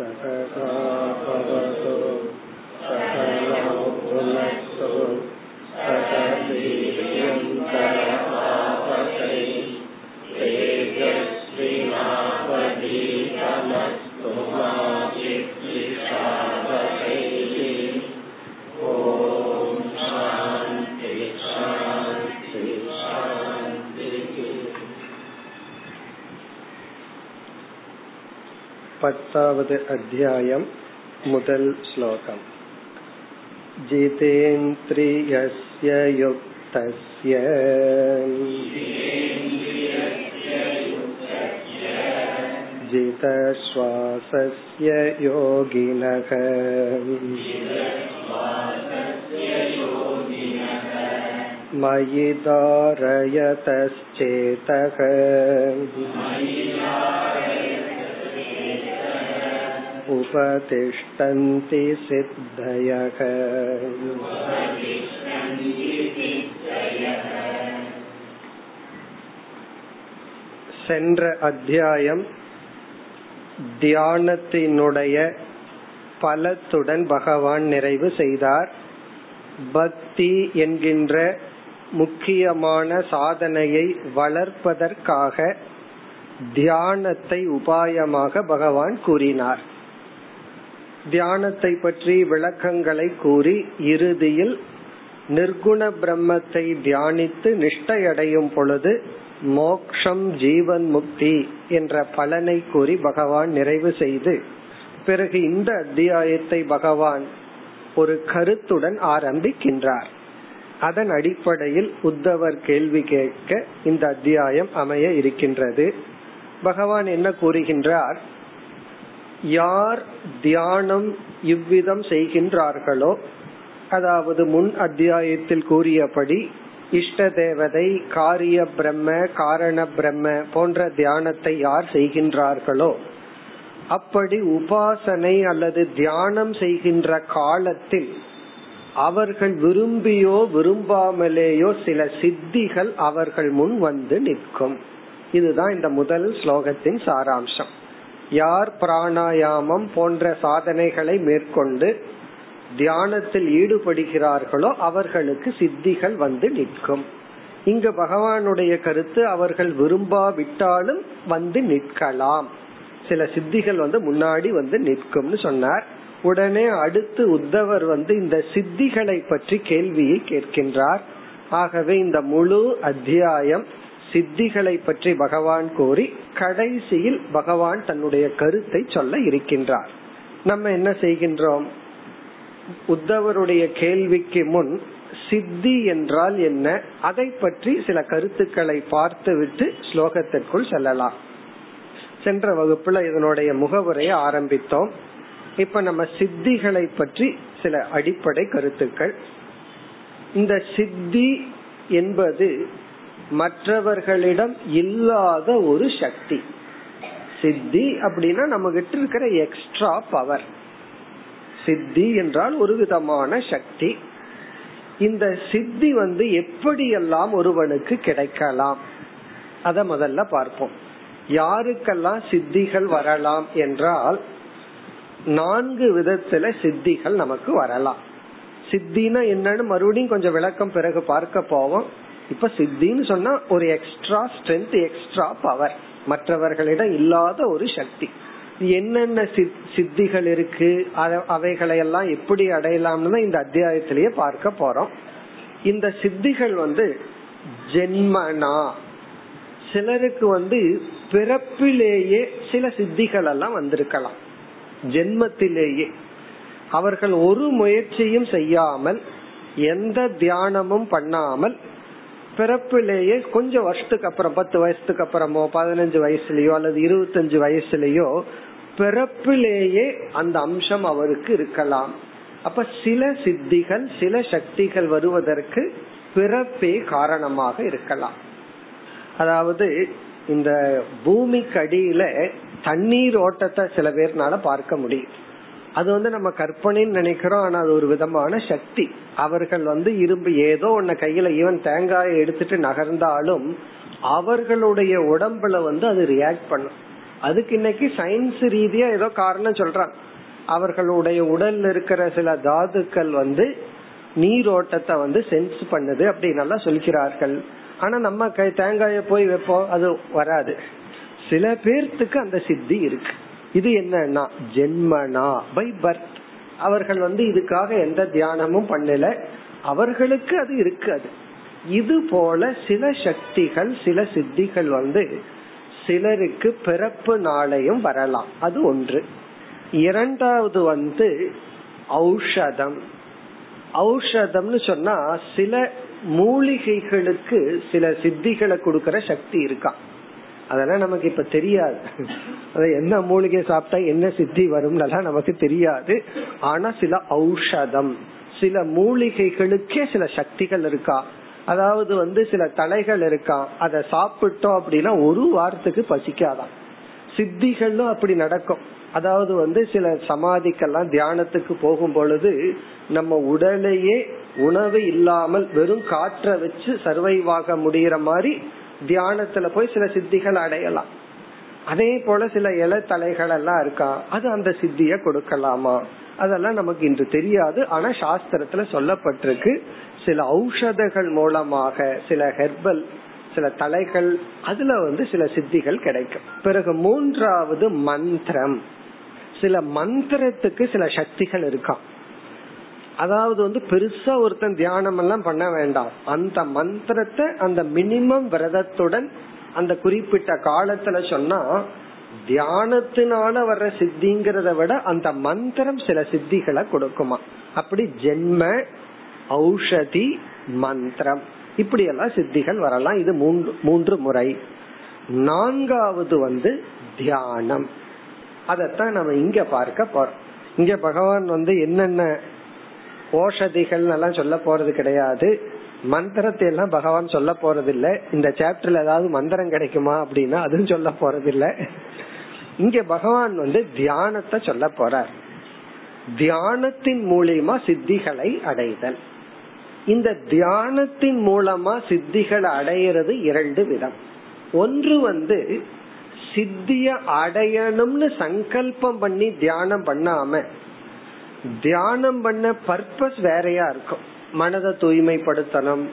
सहना भवतु सहनौ पतावद् अध्यायम् मुदल् श्लोकम् जितेन्द्रियस्य युक्तस्य जितश्वासस्य योगिनः मयि धारयतश्चेतः उपतिष्ठन्ति सिद्धयः சென்ற அத்தியாயம் தியானத்தினுடைய பலத்துடன் பகவான் நிறைவு செய்தார் பக்தி என்கின்ற முக்கியமான சாதனையை வளர்ப்பதற்காக தியானத்தை உபாயமாக பகவான் கூறினார் தியானத்தை பற்றி விளக்கங்களை கூறி இறுதியில் நிர்குண பிரம்மத்தை தியானித்து நிஷ்டையடையும் பொழுது மோக்ஷம் ஜீவன் முக்தி என்ற பலனை கூறி பகவான் நிறைவு செய்து பிறகு இந்த அத்தியாயத்தை பகவான் ஒரு கருத்துடன் ஆரம்பிக்கின்றார். அதன் அடிப்படையில் உத்தவர் கேள்வி கேட்க இந்த அத்தியாயம் அமைய இருக்கின்றது. பகவான் என்ன கூறுகின்றார்? யார் தியானம் இவ்விதம் செய்கின்றார்களோ அதாவது முன் அத்தியாயத்தில் கூறியபடி இஷ்ட தேவதை காரிய பிரம்ம காரண பிரம்ம போன்ற தியானத்தை யார் செய்கின்றார்களோ அப்படி உபாசனை அல்லது தியானம் செய்கின்ற காலத்தில் அவர்கள் விரும்பியோ விரும்பாமலேயோ சில சித்திகள் அவர்கள் முன் வந்து நிற்கும். இதுதான் இந்த முதல் ஸ்லோகத்தின் சாராம்சம். யார் பிராணாயாமம் போன்ற சாதனைகளை மேற்கொண்டு தியானத்தில் ஈடுபடுகிறார்களோ அவர்களுக்கு சித்திகள் வந்து நிற்கும். இங்கு பகவானுடைய கருத்து அவர்கள் விரும்பாவிட்டாலும் வந்து நிற்கலாம். சில சித்திகள் வந்து முன்னாடி வந்து நிற்கும்னு சொன்னார். உடனே அடுத்து உத்தவர் வந்து இந்த சித்திகளை பற்றி கேள்வியை கேட்கின்றார். ஆகவே இந்த முழு அத்தியாயம் சித்திகளை பற்றி பகவான் கூறி கடைசியில் பகவான் தன்னுடைய கருத்தை சொல்ல இருக்கின்றார். நம்ம என்ன செய்கின்றோம்? உத்தவருடைய கேள்விக்கு முன் சித்தி என்றால் என்ன? அதை பற்றி சில கருத்துக்களை பார்த்துவிட்டு ஸ்லோகத்திற்குள் செல்லலாம். சென்ற வகுப்புல இதனுடைய முகவுரையை ஆரம்பித்தோம். இப்ப நம்ம சித்திகளை பற்றி சில அடிப்படை கருத்துக்கள். இந்த சித்தி என்பது மற்றவர்களிடம் இல்லாத ஒரு சக்தி. சித்தி அப்படின்னா நம்ம கிட்ட இருக்கிற எக்ஸ்ட்ரா பவர் சித்தி என்றால் ஒரு விதமான சக்தி. இந்த சித்தி வந்து எப்படியெல்லாம் ஒருவனுக்கு கிடைக்கலாம்? அத முதல்ல பார்ப்போம். யாருக்கெல்லாம் சித்திகள் வரலாம் என்றால் நான்கு விதத்துல சித்திகள் நமக்கு வரலாம். சித்தினா என்னன்னு மறுபடியும் கொஞ்சம் விளக்கம் பிறகு பார்க்க போவோம். இப்ப சித்தின்னு சொன்னா ஒரு எக்ஸ்ட்ரா ஸ்ட்ரென்த் எக்ஸ்ட்ரா பவர் மற்றவர்களிடம் இல்லாத ஒரு சக்தி. என்னென்ன சித்திகள் இருக்கு அவைகளை எல்லாம் எப்படி அடையலாம்னு இந்த அத்தியாயத்திலேயே பார்க்க போறோம். இந்த சித்திகள் வந்து ஜென்மனா? சிலருக்கு வந்து பிறப்பிலேயே சில சித்திகள் எல்லாம் வந்திருக்கலாம். ஜென்மத்திலேயே. அவர்கள் ஒரு முயற்சியும் செய்யாமல் எந்த தியானமும் பண்ணாமல் பிறப்பிலேயே கொஞ்சம் வருஷத்துக்கு அப்புறம் பத்து வயசுக்கு அப்புறமோ பதினஞ்சு வயசுலயோ அல்லது இருபத்தஞ்சு வயசுலயோ பிறப்பிலேயே அந்த அம்சம் அவருக்கு இருக்கலாம். அப்ப சில சித்திகள் சில சக்திகள் வருவதற்கு பிறப்பே காரணமாக இருக்கலாம். அதாவது இந்த பூமிக்கு அடியில தண்ணீர் ஓட்டத்தை சில பேர்னால பார்க்க முடியும். அது வந்து நம்ம கற்பனைன்னு நினைக்கிறோம் ஆனா அது ஒரு விதமான சக்தி. அவர்கள் வந்து இரும்பு ஏதோ ஒன்ன கையில ஈவன் தேங்காயை எடுத்துட்டு நகர்ந்தாலும் அவர்களுடைய உடம்புல வந்து அது ரியாக்ட் பண்ணும். அதுக்கு இன்னைக்கு சயின்ஸ் ரீதியா ஏதோ காரணம் சொல்றாங்க. அவர்களுடைய உடல்ல இருக்கிற சில தாதுக்கள் வந்து நீரோட்டத்தை வந்து சென்ஸ் பண்ணுது அப்படின்னு நல்லா சொல்கிறார்கள். ஆனா நம்ம கை தேங்காய போய் வைப்போம் அது வராது. சில பேர்த்துக்கு அந்த சித்தி இருக்கு. இது என்னன்னா ஜென்மனா பை பர்த் அவர்கள் வந்து இதுக்காக எந்த தியானமும் பண்ணல. அவர்களுக்கு அது இருக்காது. அது இது போல சில சக்திகள் சில சித்திகள் வந்து சிலருக்கு பிறப்பு நாளையும் வரலாம். அது ஒன்று. இரண்டாவது வந்து ஔஷதம். ஔஷதம்னு சொன்னா சில மூலிகைகளுக்கு சில சித்திகளை கொடுக்கற சக்தி இருக்கா? அதெல்லாம் நமக்கு இப்ப தெரியாது. என்ன மூலிகை சாப்பிட்டா என்ன சித்தி வரும்னு நமக்கு தெரியாது. ஆனா சில ஔஷதம் சில மூலிகைகளுக்கே சில சக்திகள் இருக்கா? அதாவது வந்து சில தலைகள் இருக்கா? அதை சாப்பிட்டோம் அப்படின்னா ஒரு வாரத்துக்கு பசிக்காதான். சித்திகளும் அப்படி நடக்கும். அதாவது வந்து சில சமாதிக்கெல்லாம் தியானத்துக்கு போகும் பொழுது நம்ம உடலையே உணவு இல்லாமல் வெறும் காற்ற வச்சு சர்வைவாக முடிகிற மாதிரி தியானத்துல போய் சில சித்திகள் அடையலாம். அதே போல சில இல தலைகள் எல்லாம் இருக்கா? அது அந்த சித்திய கொடுக்கலாமா? அதெல்லாம் நமக்கு இன்று தெரியாது. ஆனா சாஸ்திரத்துல சொல்லப்பட்டிருக்கு சில ஔஷதங்கள் மூலமாக சில ஹெர்பல் சில தலைகள் அதுல வந்து சில சித்திகள் கிடைக்கும். பிறகு மூன்றாவது மந்திரம். சில மந்திரத்துக்கு சில சக்திகள் இருக்காம் அதாவது வந்து பெருசா ஒருத்தன் தியானம் எல்லாம் பண்ண வேண்டாம். அந்த மந்திரத்தை அந்த மினிமம் விரதத்துடன் அந்த குறிப்பிட்ட காலத்துல சொன்னா தியானத்தினால வர்ற சித்திங்கிறத விட அந்த மந்திரம் சில சித்திகளை கொடுக்குமா. அப்படி ஜென்ம ஔஷதி மந்திரம். இப்படி எல்லாம் சித்திகள் வரலாம். இது மூன்று மூன்று முறை. நான்காவது வந்து தியானம். அதத்தான் நம்ம இங்க பார்க்க போறோம். இங்க பகவான் வந்து என்னென்ன ஓஷதிகள் எல்லாம் சொல்ல போறது கிடையாது. மந்திரத்தை எல்லாம் பகவான் சொல்ல போறது இல்ல இந்த சாப்டர்ல ஏதாவது மந்திரம் கிடைக்குமா அப்படின்னா அதுவும் சொல்ல போறது இல்ல இங்க பகவான் வந்து தியானத்தை சொல்ல போறார். தியானத்தின் மூலியமா சித்திகளை அடைதல். இந்த தியானத்தின் மூலமா சித்திகளை அடையிறது இரண்டு விதம். ஒன்று வந்து சித்திய அடையணும்னு சங்கல்பம் பண்ணி தியானம் பண்ணாம தியானம் பண்ண பர்பஸ் வேறையா இருக்கும். மனதை தூய்மைப்படுத்தணும்.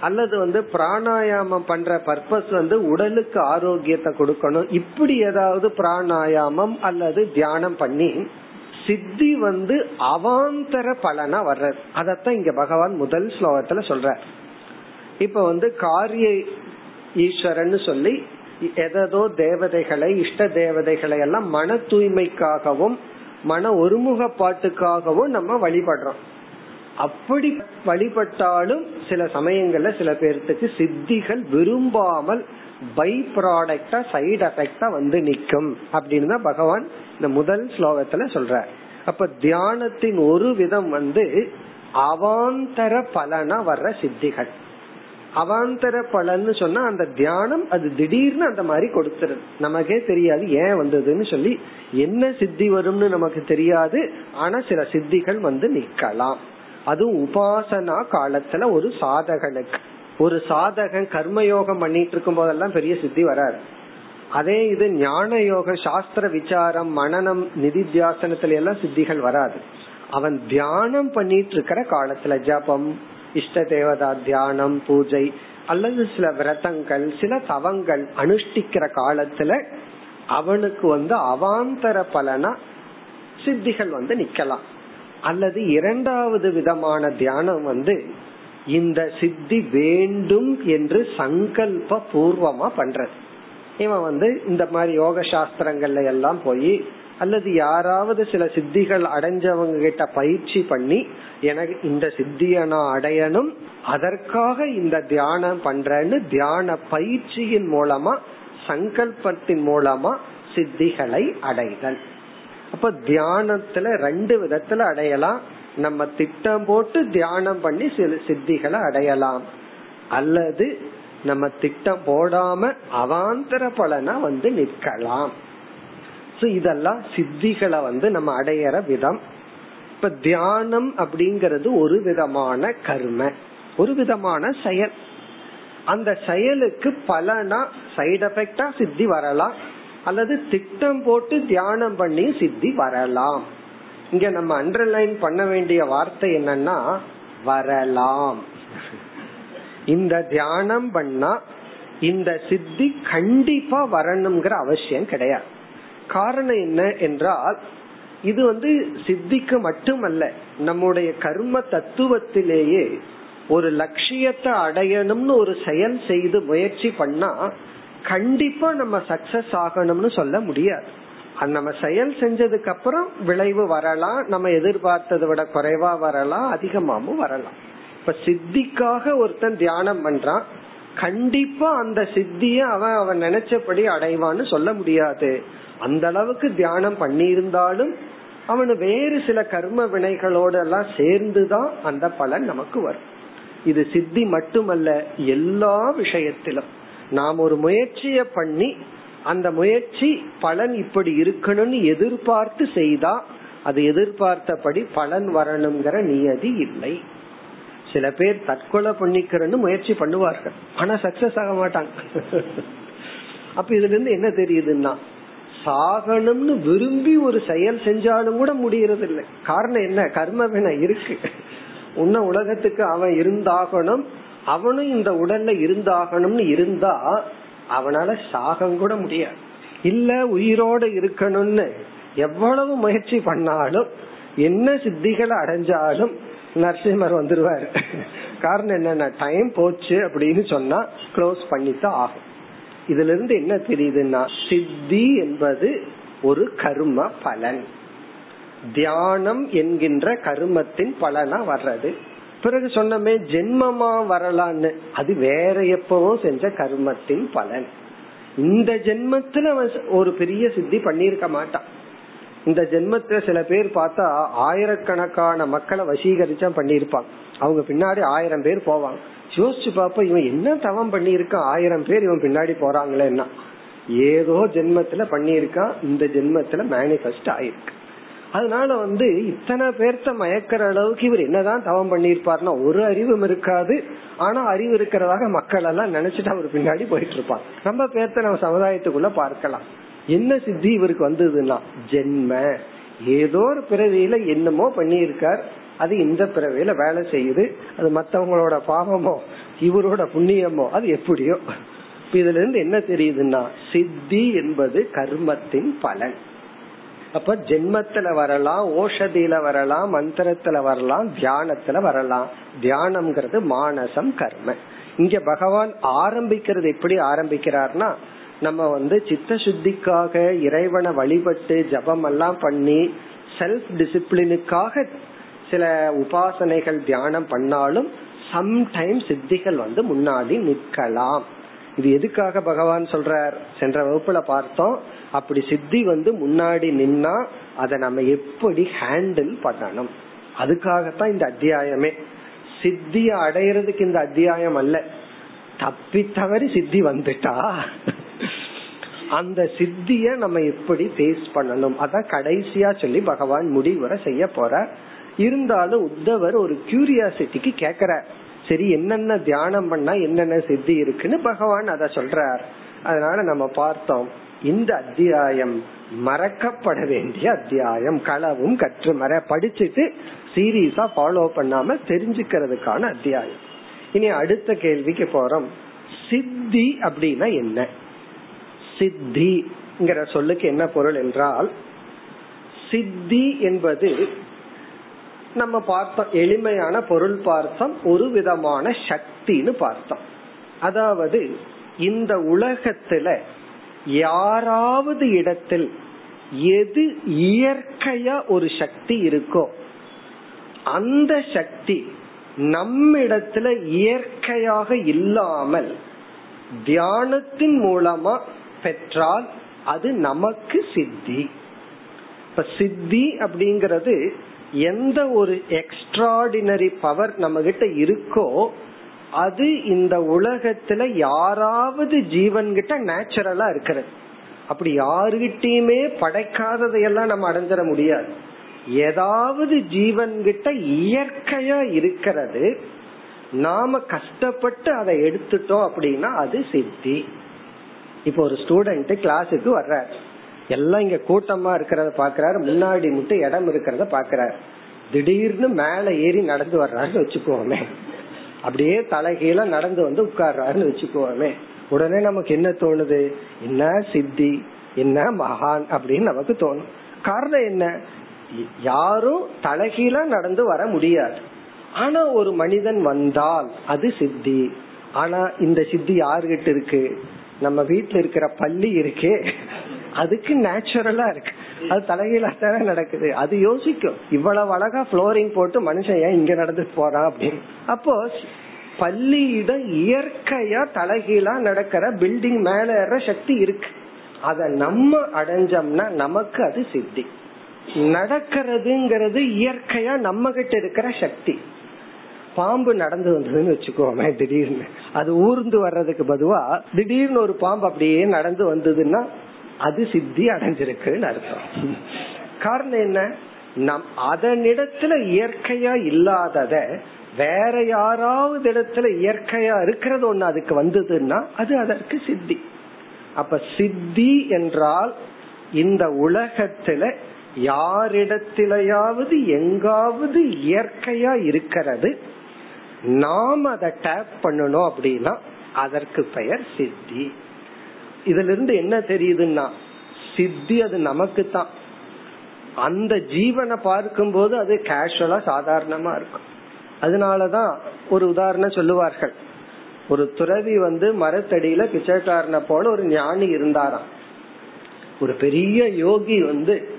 அல்லது வந்து பிராணாயாமம் பண்ற பர்பஸ் வந்து உடலுக்கு ஆரோக்கியத்தை கொடுக்கணும். இப்படி ஏதாவது பிராணாயாமம் அல்லது தியானம் பண்ணி சித்தி வந்து அவாந்தர பலனா வர்றது. அதத்தான் இங்க பகவான் முதல் ஸ்லோகத்துல சொல்ற இப்ப வந்து காரிய ஈஸ்வரன் சொல்லி எதோ தேவதைகளை இஷ்ட தேவதைகளை எல்லாம் மன தூய்மைக்காகவும் மன ஒருமுகப்பாட்டுக்காகவும் நம்ம வழிபடுறோம். அப்படி வழிபட்டாலும் சில சமயங்கள்ல சில பேர்த்துக்கு சித்திகள் விரும்பாமல் பை ப்ராடக்டா சைடு எஃபெக்டா வந்து நிக்கும் அப்படின்னு தான் பகவான் இந்த முதல் ஸ்லோகத்துல சொல்ற அப்ப தியானத்தின் ஒரு விதம் வந்து அவாந்தர பலனா வர்ற சித்திகள். அவாந்தர பலன்னு சொன்னா அந்த தியானம் அது திடீர்னு அந்த மாதிரி கொடுத்துருது. நமக்கே தெரியாது ஏன் வந்ததுன்னு சொல்லி என்ன சித்தி வரும்னு நமக்கு தெரியாது. ஆனா சில சித்திகள் வந்து நிக்கலாம் அதுவும் உபாசனா காலத்துல ஒரு சாதகனுக்கு. ஒரு சாதகன் கர்மயோகம் பண்ணிட்டு இருக்கும் போதெல்லாம் பெரிய சித்தி வராது அதே இது ஞான யோக சாஸ்திர விசாரம் மனநம் நிதித்தியாசனத்துல எல்லாம் சித்திகள் வராது. அவன் தியானம் பண்ணிட்டு இருக்கிற காலத்துல ஜபம் இஷ்ட தேவதா தியானம் பூஜை அல்லது சில விரதங்கள் சில தவங்கள் அனுஷ்டிக்கிற காலத்துல அவனுக்கு வந்து அவாந்தர பலனா சித்திகள் வந்து நிக்கலாம். அல்லது இரண்டாவது விதமான தியானம் வந்து இந்த சித்தி வேண்டும் என்று சங்கல்ப பூர்வமா பண்றது. இவன் வந்து இந்த மாதிரி யோக சாஸ்திரங்கள்ல எல்லாம் போய் அல்லது யாராவது சில சித்திகள் அடைஞ்சவங்க கிட்ட பயிற்சி பண்ணி எனக்கு இந்த சித்திய நான் அடையணும் அதற்காக இந்த தியானம் பண்றேன்னு தியான பயிற்சியின் மூலமா சங்கல்பத்தின் மூலமா சித்திகளை அடைதல். அப்ப தியானத்துல ரெண்டு விதத்துல அடையலாம். நம்ம திட்டம் போட்டு தியானம் பண்ணி சில சித்திகளை அடையலாம். அல்லது நம்ம திட்டம் போடாம அவாந்தர பலனா வந்து நிற்கலாம். இதெல்லாம் சித்திகளை வந்து நம்ம அடையிற விதம். இப்ப தியானம் அப்படிங்கறது ஒரு விதமான கர்ம ஒரு விதமான செயல். அந்த செயலுக்கு பலனா சைடு எஃபெக்டா சித்தி வரலாம் அல்லது திட்டம் போட்டு தியானம் பண்ணி சித்தி வரலாம். இங்க நம்ம அண்டர்லைன் பண்ண வேண்டிய வார்த்தை என்னன்னா வரலாம். இந்த தியானம் பண்ணா இந்த சித்தி கண்டிப்பா வரணுங்கிற அவசியம் கிடையாது. காரணம் என்ன என்றால் இது வந்து சித்திக்கு மட்டுமல்ல நம்முடைய கர்ம தத்துவத்திலேயே ஒரு லட்சியத்தை அடையணும்னு ஒரு செயல் செய்து முயற்சி பண்ணா கண்டிப்பா நம்ம சக்சஸ் ஆகணும்னு சொல்ல முடியாது. நம்ம செயல் செஞ்சதுக்கு அப்புறம் விளைவு வரலாம் நம்ம எதிர்பார்த்ததை விட குறைவா வரலாம் அதிகமாகவும் வரலாம். இப்ப சித்திக்காக ஒருத்தன் தியானம் பண்றான் கண்டிப்பா அந்த சித்திய அவன் அவன் நினைச்சபடி அடைவான்னு சொல்ல முடியாது. அந்த அளவுக்கு தியானம் பண்ணியிருந்தாலும் அவனு வேறு சில கர்ம வினைகளோட எல்லாம் சேர்ந்துதான் அந்த பலன் நமக்கு வரும். இது சித்தி மட்டுமல்ல எல்லா விஷயத்திலும். நாம் ஒரு முயற்சிய பண்ணி அந்த முயற்சி பலன் இப்படி இருக்கணும்னு எதிர்பார்த்து செய்தா அது எதிர்பார்த்தபடி பலன் வரணுங்கிற நியதி இல்லை. சில பேர் தற்கொலை பண்ணிக்கிறன்னு முயற்சி பண்ணுவார்கள். ஆனா சக்சஸ் ஆக மாட்டாங்க. அப்ப இதுல இருந்து என்ன தெரியுதுன்னா சாகணும்னு விரும்பி ஒரு செயல் செஞ்சாலும் கூட முடியறது இல்லை காரணம் என்ன? கர்ம வினை இருக்கு. உன்ன உலகத்துக்கு அவன் இருந்தாகணும். அவனும் இந்த உடல்ல இருந்தாகணும்னு இருந்தா அவனால சாகம் கூட முடியாது. இல்ல உயிரோட இருக்கணும்னு எவ்வளவு முயற்சி பண்ணாலும் என்ன சித்திகளை அடைஞ்சாலும் நரசிம்மர் வந்துருவாரு. காரணம் என்னன்னா டைம் போச்சு அப்படின்னு சொன்னா க்ளோஸ் பண்ணித்தான் ஆகும். இதுல இருந்து என்ன தெரியுதுன்னா சித்தி என்பது ஒரு கர்ம பலன். தியானம் என்கின்ற கருமத்தின் பலனா வர்றது. பிறகு சொன்னமே ஜென்மமா வரலான்னு. அது வேற எப்பவும் செஞ்ச கர்மத்தின் பலன். இந்த ஜென்மத்துல ஒரு பெரிய சித்தி பண்ணிருக்க மாட்டான். இந்த ஜென்மத்துல சில பேர் பார்த்தா ஆயிரக்கணக்கான மக்களை வசீகரிச்சா பண்ணிருப்பாங்க அவங்க பின்னாடி ஆயிரம் பேர் போவாங்க. யோசிச்சு பாப்ப இவன் என்ன தவம் பண்ணிருக்கான் ஆயிரம் பேர் இவன் பின்னாடி போறாங்களேன்னா. ஏதோ ஜென்மத்துல பண்ணிருக்கான் இந்த ஜென்மத்துல மேனிபெஸ்ட் ஆயிருக்கு. அதனால வந்து இத்தனை பேர்த்த மயக்கிற அளவுக்கு இவர் என்னதான் தவம் பண்ணிருப்பார்னா ஒரு அறிவும் இருக்காது. ஆனா அறிவு இருக்கிறதாக மக்கள் எல்லாம் நினைச்சிட்டு அவர் பின்னாடி போயிட்டு இருப்பான் ரொம்ப பேர்த்த நம்ம சமுதாயத்துக்குள்ள பார்க்கலாம். என்ன சித்தி இவருக்கு வந்ததுன்னா ஜென்ம. ஏதோ ஒரு பிறவியில என்னமோ பண்ணியிருக்கார். அது இந்த பிறவியில வேலை செய்யுது. அது மத்தவங்களோட பாவமோ இவரோட புண்ணியமோ அது எப்படியோ. இதுல இருந்து என்ன தெரியுதுன்னா சித்தி என்பது கர்மத்தின் பலன். அப்ப ஜென்மத்துல வரலாம் ஓஷதியில வரலாம் மந்திரத்துல வரலாம் தியானத்துல வரலாம். தியானம்ங்கிறது மானசம் கர்ம. இங்க பகவான் ஆரம்பிக்கிறது எப்படி ஆரம்பிக்கிறார்னா நம்ம வந்து சித்த சுத்திக்காக இறைவனை வழிபட்டு ஜபம் எல்லாம் பண்ணி செல்ஃப் டிசிப்ளினுக்காக சில உபாசனைகள் தியானம் பண்ணாலும் சம்டைம் சித்திகள் வந்து முன்னாடி நிற்கலாம். இது எதுக்காக பகவான் சொல்றார்? சென்ற வகுப்புல பார்த்தோம். அப்படி சித்தி வந்து முன்னாடி நின்னா அதை நம்ம எப்படி ஹேண்டில் பண்ணணும்? அதுக்காகத்தான் இந்த அத்தியாயமே. சித்திய அடையிறதுக்கு இந்த அத்தியாயம் அல்ல. தப்பி தவறி சித்தி வந்துட்டா. அந்த சித்திய நம்ம எப்படி ஃபேஸ் பண்ணணும்? அதான் கடைசியா சொல்லி பகவான் முடிவுரை செய்ய போற இருந்தாலும் உத்தவர் ஒரு கியூரியாசிட்டிக்கு கேக்குற சரி என்னென்ன தியானம் பண்ணா என்னென்ன சித்தி இருக்குன்னு பகவான் அத சொல்றார். அதனால நம்ம பார்த்தோம் இந்த அத்தியாயம் மறக்கப்பட வேண்டிய அத்தியாயம். களவும் கற்று மற படிச்சுட்டு சீரியஸா ஃபாலோ பண்ணாம தெரிஞ்சுக்கிறதுக்கான அத்தியாயம். இனி அடுத்த கேள்விக்கு போறோம். சித்தி அப்படின்னா என்ன? சித்திங்கிற சொல்லுக்கு என்ன பொருள் என்றால் சித்தி என்பது நம்ம பார்த்தோம் எளிமையான பொருள் பார்த்தோம் ஒரு விதமான சக்தின்னு பார்த்தோம். அதாவது இந்த உலகத்துல யாராவது இடத்தில் எது இயற்கையா ஒரு சக்தி இருக்கோ அந்த சக்தி நம்மிடத்துல இயற்கையாக இல்லாமல் தியானத்தின் மூலமா பெற்றால் அது நமக்கு சித்தி. இப்ப சித்தி அப்படிங்கறது எந்த ஒரு எக்ஸ்ட்ராடினரி பவர் நம்ம கிட்ட இருக்கோ அது இந்த உலகத்துல யாராவது ஜீவன் கிட்ட நேச்சுரலா இருக்கிறது. அப்படி யாருகிட்டயுமே படைக்காததையெல்லாம் நம்ம அடைஞ்சிட முடியாது. ஏதாவது ஜீவன் கிட்ட இயற்கையா இருக்கிறது நாம கஷ்டப்பட்டு அதை எடுத்துட்டோம் அப்படின்னா அது சித்தி. இப்போ ஒரு ஸ்டூடெண்ட் கிளாஸுக்கு வர்றார். எல்லாம் இங்க கூட்டமா இருக்கிறத பாக்குறாரு முன்னாடி மட்டும் இடம் இருக்கிறத பாக்குறாரு திடீர்னு மேல ஏறி நடந்து வர்றாருன்னு வச்சுக்கோமே. அப்படியே தலைகீழ நடந்து வந்து உட்கார்றாருன்னு வச்சுக்கோமே. உடனே நமக்கு என்ன தோணுது? என்ன சித்தி? என்ன மகான் அப்படின்னு நமக்கு தோணும். காரணம் என்ன? யாரும் தலைகீழ நடந்து வர முடியாது. ஆனா ஒரு மனிதன் வந்தால் அது சித்தி. ஆனா இந்த சித்தி யாருகிட்ட இருக்கு? நம்ம வீட்டுல இருக்கிற பள்ளி இருக்கே அதுக்கு நேச்சுரலா இருக்கு. அது தலைகீழா தானே நடக்குது. அது யோசிக்கும். இவ்வளவு அழகா புளோரிங் போட்டு மனுஷன் ஏன் இங்க நடந்து போறான் அப்படின்னு. அப்போ பள்ளியிடம் இயற்கையா தலைகீழா நடக்கிற பில்டிங் மேல ஏற சக்தி இருக்கு. அத நம்ம அடைஞ்சோம்னா நமக்கு அது சித்தி. நடக்கிறதுங்கிறது இயற்கையா நம்ம கிட்ட இருக்கிற சக்தி. பாம்பு நடந்து வந்ததுன்னு வச்சுக்கோமே திடீர்னு. அது ஊர்ந்து வர்றதுக்கு பதுவா திடீர்னு ஒரு பாம்பு அப்படியே நடந்து வந்ததுன்னா அது சித்தி அடைஞ்சிருக்குன்னு அர்த்தம். காரணம் என்ன? நம் அதனிடத்துல இயற்கையா இல்லாதத வேற யாராவது இடத்துல இயற்கையா இருக்கிறது ஒண்ணு அதுக்கு வந்ததுன்னா அது அதற்கு சித்தி. அப்ப சித்தி என்றால் இந்த உலகத்துல யாரிடத்திலையாவது எங்காவது இயற்கையா இருக்கிறது நாம் அதை டேப் பண்ணணும் அப்படின்னா அதற்கு பெயர் சித்தி. இதுல இருந்து என்ன தெரியுதுன்னா சித்தி அது நமக்கு தான் அந்த ஜீவனை பார்க்கும் போது அது கேஷுவலா சாதாரணமா இருக்கும். அதனாலதான் ஒரு உதாரணம் சொல்லுவார்கள். ஒரு துறவி வந்து மரத்தடியில பிச்சைக்காரனை போல ஒரு ஞானி இருந்தாராம். ஒரு பெரிய யோகி வந்து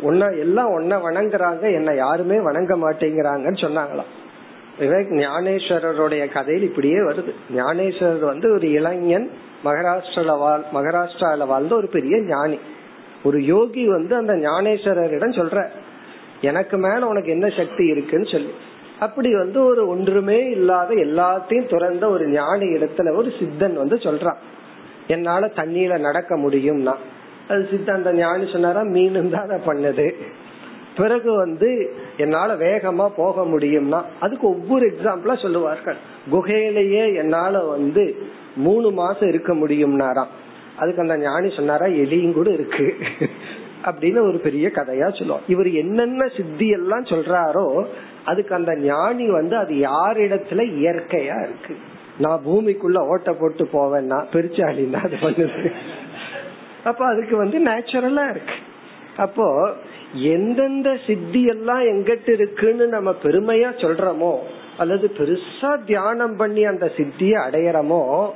உன்ன எல்லாம் ஒன்ன வணங்குறாங்க என்ன யாருமே வணங்க மாட்டேங்கிறாங்கன்னு சொன்னாங்களாம். ஞானேஸ்வரருடைய கதையில் இப்படியே வருது. ஞானேஸ்வரர் வந்து ஒரு இளைஞன் மகாராஷ்டிரால வாழ் மகாராஷ்டிரால வாழ்ந்த ஒரு பெரிய ஞானி. ஒரு யோகி வந்து அந்த ஞானேஸ்வரரிடம் சொல்ற எனக்கு மேல உனக்கு என்ன சக்தி இருக்குன்னு சொல்லி. அப்படி வந்து ஒரு ஒன்றுமே இல்லாத எல்லாத்தையும் துறந்த ஒரு ஞானி இடத்துல ஒரு சித்தன் வந்து சொல்றான். என்னால தண்ணியில நடக்க முடியும்னா. அது சித்தன் அந்த ஞானி சொன்னாரா மீன் தான் அதை பண்ணுது. பிறகு வந்து என்னால வேகமா போக முடியும்னா அதுக்கு ஒவ்வொரு எக்ஸாம்பிளா சொல்லுவார்கள். குகையிலேயே என்னால வந்து மூணு மாசம் இருக்க முடியும்னாராம். அதுக்கு அந்த ஞானி சொன்னாரா எலியும் கூட இருக்கு. அப்படின்னு ஒரு பெரிய கதையா சொல்லுவோம் இவர் என்னென்ன சித்தி எல்லாம் சொல்றாரோ அதுக்கு அந்த ஞானி வந்து அது யாரிடத்துல இயற்கையா இருக்கு. நான் பூமிக்குள்ள ஓட்ட போட்டு போவேன்னா பெருச்சாலின்னா அது பண்ணுது அப்ப அதுக்கு வந்து நேச்சுரலா இருக்கு. அப்போ எந்தெந்த சித்தி எல்லாம் எங்கிட்ட இருக்குன்னு நம்ம பெருமையா சொல்றோமோ அல்லது பெருசா தியானம் பண்ணி அந்த சித்திய அடையறமோ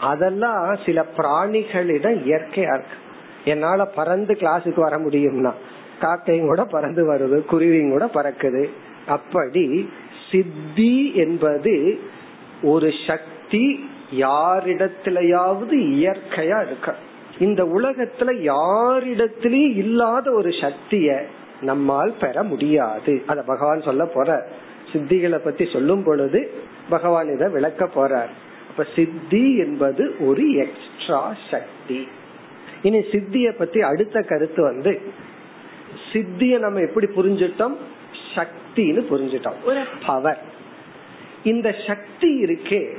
அதெல்லாம் சில பிராணிகளிடம் இயற்கையா இருக்கு. என்னால பறந்து கிளாஸுக்கு வர முடியும்னா காக்கையும் கூட பறந்து வருது குருவியும் கூட பறக்குது. அப்படி சித்தி என்பது ஒரு சக்தி யாரிடத்திலேயாவது இயற்கையா இருக்க. இந்த உலகத்துல யாரிடத்திலயும் இல்லாத ஒரு சக்திய நம்மால் பெற முடியாது. அத பகவான் சொல்ல போற சித்திகளை பத்தி சொல்லும் பொழுது பகவான் இத விளக்க போறார். அப்ப சித்தி என்பது ஒரு எக்ஸ்ட்ரா சக்தி. இனி சித்திய பத்தி அடுத்த கருத்து வந்து சித்திய நம்ம எப்படி புரிஞ்சிட்டோம்? சக்தின்னு புரிஞ்சிட்டோம். ஒரு பவர் இந்த சக்தி இருக்கே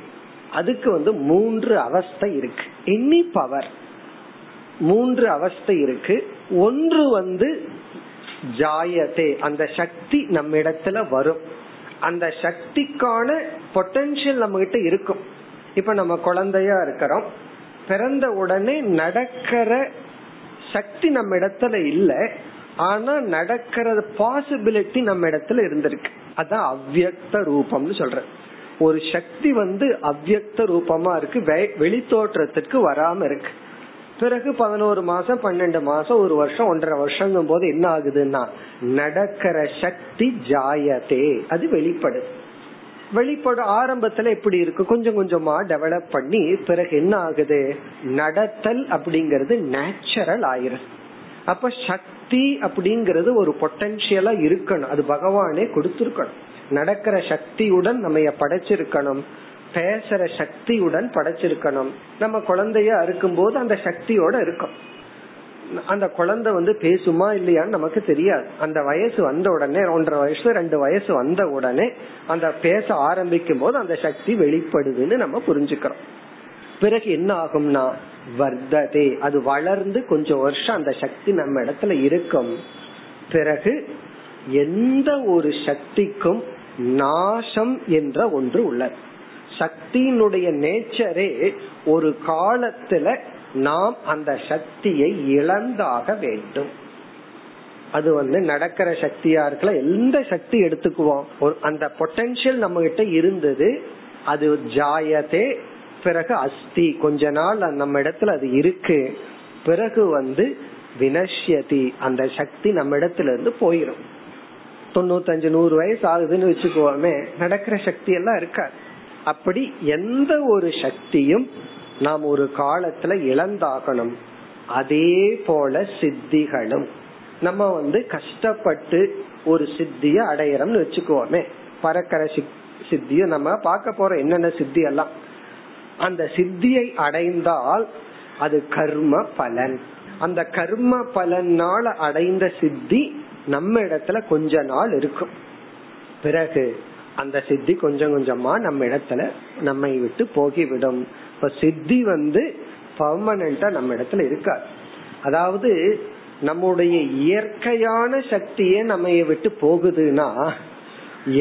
அதுக்கு வந்து மூன்று அவஸ்தை இருக்கு. எனி பவர் மூன்று அவஸ்தை இருக்கு. ஒன்று வந்து ஜாயதே அந்த சக்தி நம்ம இடத்துல வரும். அந்த சக்திக்கான பொட்டன்சியல் நம்ம கிட்ட இருக்கும். இப்ப நம்ம குழந்தையா இருக்கிறோம். பிறந்த உடனே நடக்கிற சக்தி நம்ம இடத்துல இல்ல. ஆனா நடக்கிற பாசிபிலிட்டி நம்ம இடத்துல இருந்திருக்கு. அதான் அவ்வக்த ரூபம்னு சொல்ற ஒரு சக்தி வந்து அவ்வக்த ரூபமா இருக்கு. வெளி தோற்றத்திற்கு வராம இருக்கு. பிறகு பதினோரு மாசம் பன்னெண்டு மாசம் ஒரு வருஷம் ஒன்றரை வருஷங்கும் போது என்ன ஆகுதுன்னா நடக்கிற சக்தி ஜாயதே அது வெளிப்படுது வெளிப்படும் ஆரம்பத்துல எப்படி இருக்கு? கொஞ்சம் கொஞ்சமா டெவலப் பண்ணி பிறகு என்ன ஆகுது? நடத்தல் அப்படிங்கறது நேச்சுரல் ஆயிரும். அப்ப சக்தி அப்படிங்கறது ஒரு பொட்டன்சியலா இருக்கணும். அது பகவானே கொடுத்திருக்கணும். நடக்கிற சக்தியுடன் நம்ம படைச்சிருக்கணும். பேசுற சக்தியுடன் படைச்சிருக்கணும். நம்ம குழந்தைய அறுக்கும் போது அந்த சக்தியோட இருக்கும். அந்த குழந்தை வந்து பேசுமா இல்லையான்னு நமக்கு தெரியாது. அந்த வயசு வந்த உடனே ஒன்றரை வயசு ரெண்டு வயசு வந்த உடனே அந்த பேச ஆரம்பிக்கும் போது அந்த சக்தி வெளிப்படுதுன்னு நம்ம புரிஞ்சுக்கிறோம். பிறகு என்ன ஆகும்னா வர்த்ததே அது வளர்ந்து கொஞ்சம் வருஷம் அந்த சக்தி நம்ம இடத்துல இருக்கும். பிறகு எந்த ஒரு சக்திக்கும் நாசம் என்ற ஒன்று உள்ளது. சக்தியினுடைய நேச்சரே ஒரு காலத்துல நாம் அந்த சக்தியை இழந்தாக வேண்டும். அது வந்து நடக்கிற சக்தியா இருக்கலாம் எந்த சக்தி எடுத்துக்குவோம்? அந்த பொட்டன்சியல் நம்ம கிட்ட இருந்தது அது ஜாயதே பிறகு அஸ்தி. கொஞ்ச நாள் நம்ம இடத்துல அது இருக்கு பிறகு வந்து வினஷ்யதி. அந்த சக்தி நம்ம இடத்துல இருந்து போயிரும். தொண்ணூத்தஞ்சு நூறு வயசு ஆகுதுன்னு வச்சுக்குவோமே நடக்கிற சக்தி எல்லாம் இருக்காது. அப்படி எந்த ஒரு சக்தியும் நாம் ஒரு காலத்துல இழந்தாகணும். அதே போல சித்திகளும். நம்ம வந்து கஷ்டப்பட்டு ஒரு சித்திய அடையறோம்னு வச்சுக்குவோமே. பறக்கிற சித்தியும் நம்ம பார்க்க போறோம் என்னென்ன சித்தி எல்லாம் அந்த சித்தியை அடைந்தால் அது கர்ம பலன். அந்த கர்ம பலனால அடைந்த சித்தி நம்ம இடத்துல கொஞ்ச நாள் இருக்கும். பிறகு அந்த சித்தி கொஞ்சம் கொஞ்சமா நம்ம இடத்துல நம்மை விட்டு போகிவிடும். இப்ப சித்தி வந்து பர்மனண்டா நம்ம இடத்துல இருக்காது அதாவது நம்முடைய இயற்கையான சக்தியே நம்ம விட்டு போகுதுன்னா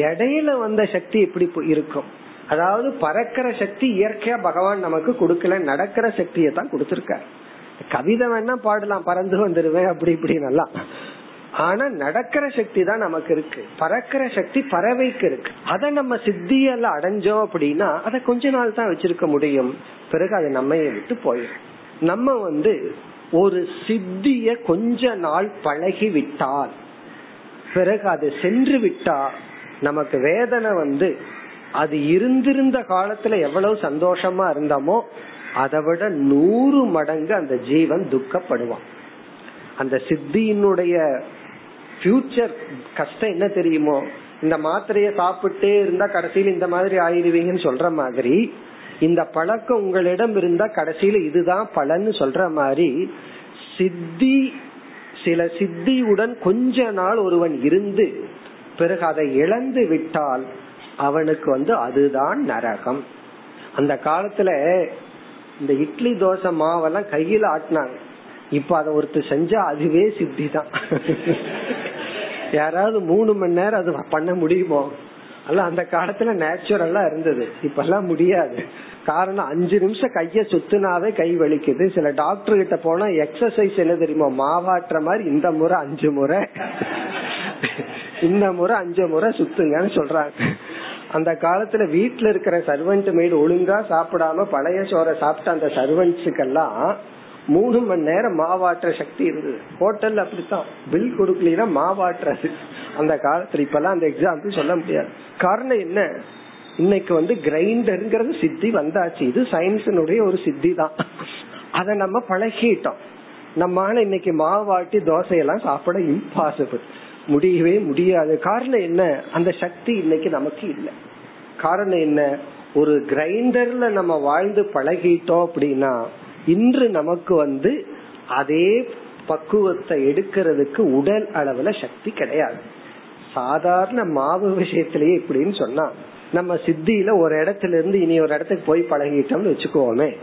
இடையில வந்த சக்தி எப்படி இருக்கும். அதாவது பறக்கிற சக்தி இயற்கையா பகவான் நமக்கு கொடுக்கல நடக்கிற சக்தியை தான் கொடுத்திருக்காரு. கவிதை வேணா பாடலாம் பறந்து வந்துருவேன் அப்படி இப்படி நல்லா ஆனா நடக்கிற சக்தி தான் நமக்கு இருக்கு. பறக்கிற சக்தி பறவைக்கு இருக்கு. அதை நம்ம சித்தியெல்லாம் அடைஞ்சோம் அப்படின்னா அதை கொஞ்ச நாள் தான் வச்சிருக்க முடியும். பிறகு அது நம்ம விட்டு போயிடும். நம்ம வந்து ஒரு சித்திய கொஞ்ச நாள் பழகி விட்டால் பிறகு அது சென்று விட்டா நமக்கு வேதனை வந்து அது இருந்திருந்த காலத்துல எவ்வளவு சந்தோஷமா இருந்தோமோ அதை விட நூறு மடங்கு அந்த ஜீவன் துக்கப்படுவான். அந்த சித்தியினுடைய ஃபியூச்சர் கஷ்டம் என்ன தெரியுமோ? இந்த மாத்திரைய சாப்பிட்டே இருந்தா கடைசியில் இந்த மாதிரி ஆயிடுவீங்கன்னு சொல்ற மாதிரி இந்த பழக்கம் உங்களிடம் இருந்தா கடைசியில இதுதான் பலன்னு சொல்ற மாதிரி சித்தி சில சித்தியுடன் கொஞ்ச நாள் ஒருவன் இருந்து பிறகு அதை இழந்து விட்டால் அவனுக்கு வந்து அதுதான் நரகம். அந்த காலத்துல இந்த இட்லி தோசை மாவெல்லாம் கையில ஆட்டினாங்க. இப்ப அதை ஒருத்தர் செஞ்சா அதுவே சித்தி தான் யாராவது மூணு மணி நேரம் அது பண்ண முடியுமோ? அல்ல அந்த காலத்துல நேச்சுரலா இருந்தது. இப்ப எல்லாம் முடியாது. காரணம் அஞ்சு நிமிஷம் கைய சுத்தினாவே கை வலிக்குது. சில டாக்டர் கிட்ட போனா எக்ஸசைஸ் என்ன தெரியுமா? மாவாட்டுற மாதிரி இந்த முறை அஞ்சு முறை. இந்த முறை அஞ்சு முறை சுத்துங்கன்னு சொல்றாங்க. அந்த காலத்துல வீட்டுல இருக்கிற சர்வெண்ட் மெய்டு ஒழுங்கா சாப்பிடாம பழைய சோறை சாப்பிட்ட அந்த சர்வெண்ட்ஸுக்கெல்லாம் மூணு மணி நேரம் மாவாட்டுற சக்தி இருந்தது. ஹோட்டல் அப்படித்தான். பில் கொடுக்கலாம் மாவாட்டுறது அந்த காலத்துல இப்பெல்லாம் அந்த எக்ஸாம்பிள் சொல்ல முடியாது. காரணம் என்ன? இன்னைக்கு வந்து கிரைண்டருங்கிறது சித்தி வந்தாச்சு. இது சயின்ஸினுடைய ஒரு சித்தி தான் அதை நம்ம பழகிட்டோம். நம்மால இன்னைக்கு மாவாட்டி தோசையெல்லாம் சாப்பிட இம்பாசிபிள் முடியவே முடியாது. காரணம் என்ன? அந்த சக்தி இன்னைக்கு நமக்கு இல்லை. காரணம் என்ன? ஒரு கிரைண்டர்ல நம்ம வாழ்ந்து பழகிட்டோம் அப்படின்னா இன்று நமக்கு வந்து அதே பக்குவத்தை எடுக்கிறதுக்கு உடல் அளவுல சக்தி கிடையாது. சாதாரண மாவு விஷயத்திலேயே இப்படின்னு சொன்னா நம்ம சித்தியில ஒரு இடத்துல இருந்து இனி ஒரு இடத்துக்கு போய் பழகிட்டோம்னு வச்சுக்கோமே.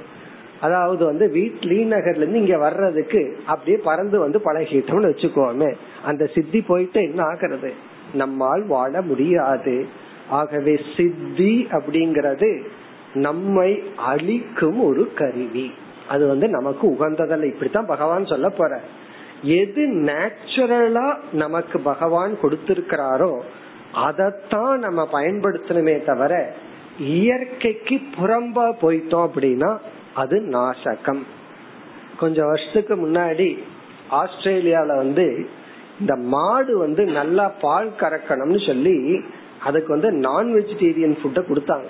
அதாவது வந்து வீட் நகர்ல இருந்து இங்க வர்றதுக்கு அப்படியே பறந்து வந்து பழகிட்டோம்னு வச்சுக்கோமே. அந்த சித்தி போயிட்டு என்ன ஆகிறது? நம்மால் வாழ முடியாது. ஆகவே சித்தி அப்படிங்கறது நம்மை அழிக்கும் ஒரு கருவி. அது வந்து நமக்கு உகந்ததல்ல. இப்படித்தான் பகவான் சொல்ல போற. எது நேச்சுரலா நமக்கு பகவான் கொடுத்திருக்கிறாரோ அதத்தான் நம்ம பயன்படுத்தணுமே தவிர இயற்கைக்கு புறம்பா போயிட்டோம் அப்படின்னா அது நாசகம். கொஞ்சம் வருஷத்துக்கு முன்னாடி ஆஸ்திரேலியால வந்து இந்த மாடு வந்து நல்லா பால் கறக்கணும்னு சொல்லி அதுக்கு வந்து நான் வெஜிடேரியன் ஃபுட்டை கொடுத்தாங்க.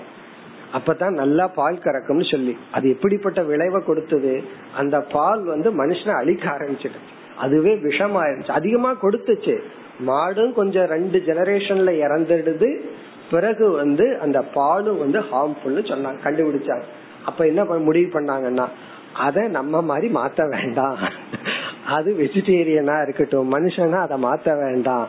அப்பதான் நல்லா பால் கறக்கும்னு சொல்லி. அது எப்படிப்பட்ட விளைவை கொடுத்தது? அந்த பால் வந்து மனுஷனை அழிக்க ஆரம்பிச்சிட்டு. அதுவே விஷமாயிருச்சு. அதிகமா கொடுத்துச்சு. மாடும் கொஞ்சம் ரெண்டு ஜெனரேஷன்ல இறந்துடுது. பிறகு வந்து அந்த பாலும் வந்து ஹார்ம்ஃபுல்னு சொன்னாங்க. கண்டுபிடிச்சாங்க. அப்ப என்ன முடிவு பண்ணாங்கன்னா அத நம்ம மாதிரி மாத்த வேண்டாம். அது வெஜிடேரியனா இருக்கட்டும். மனுஷனா அதை மாத்த வேண்டாம்.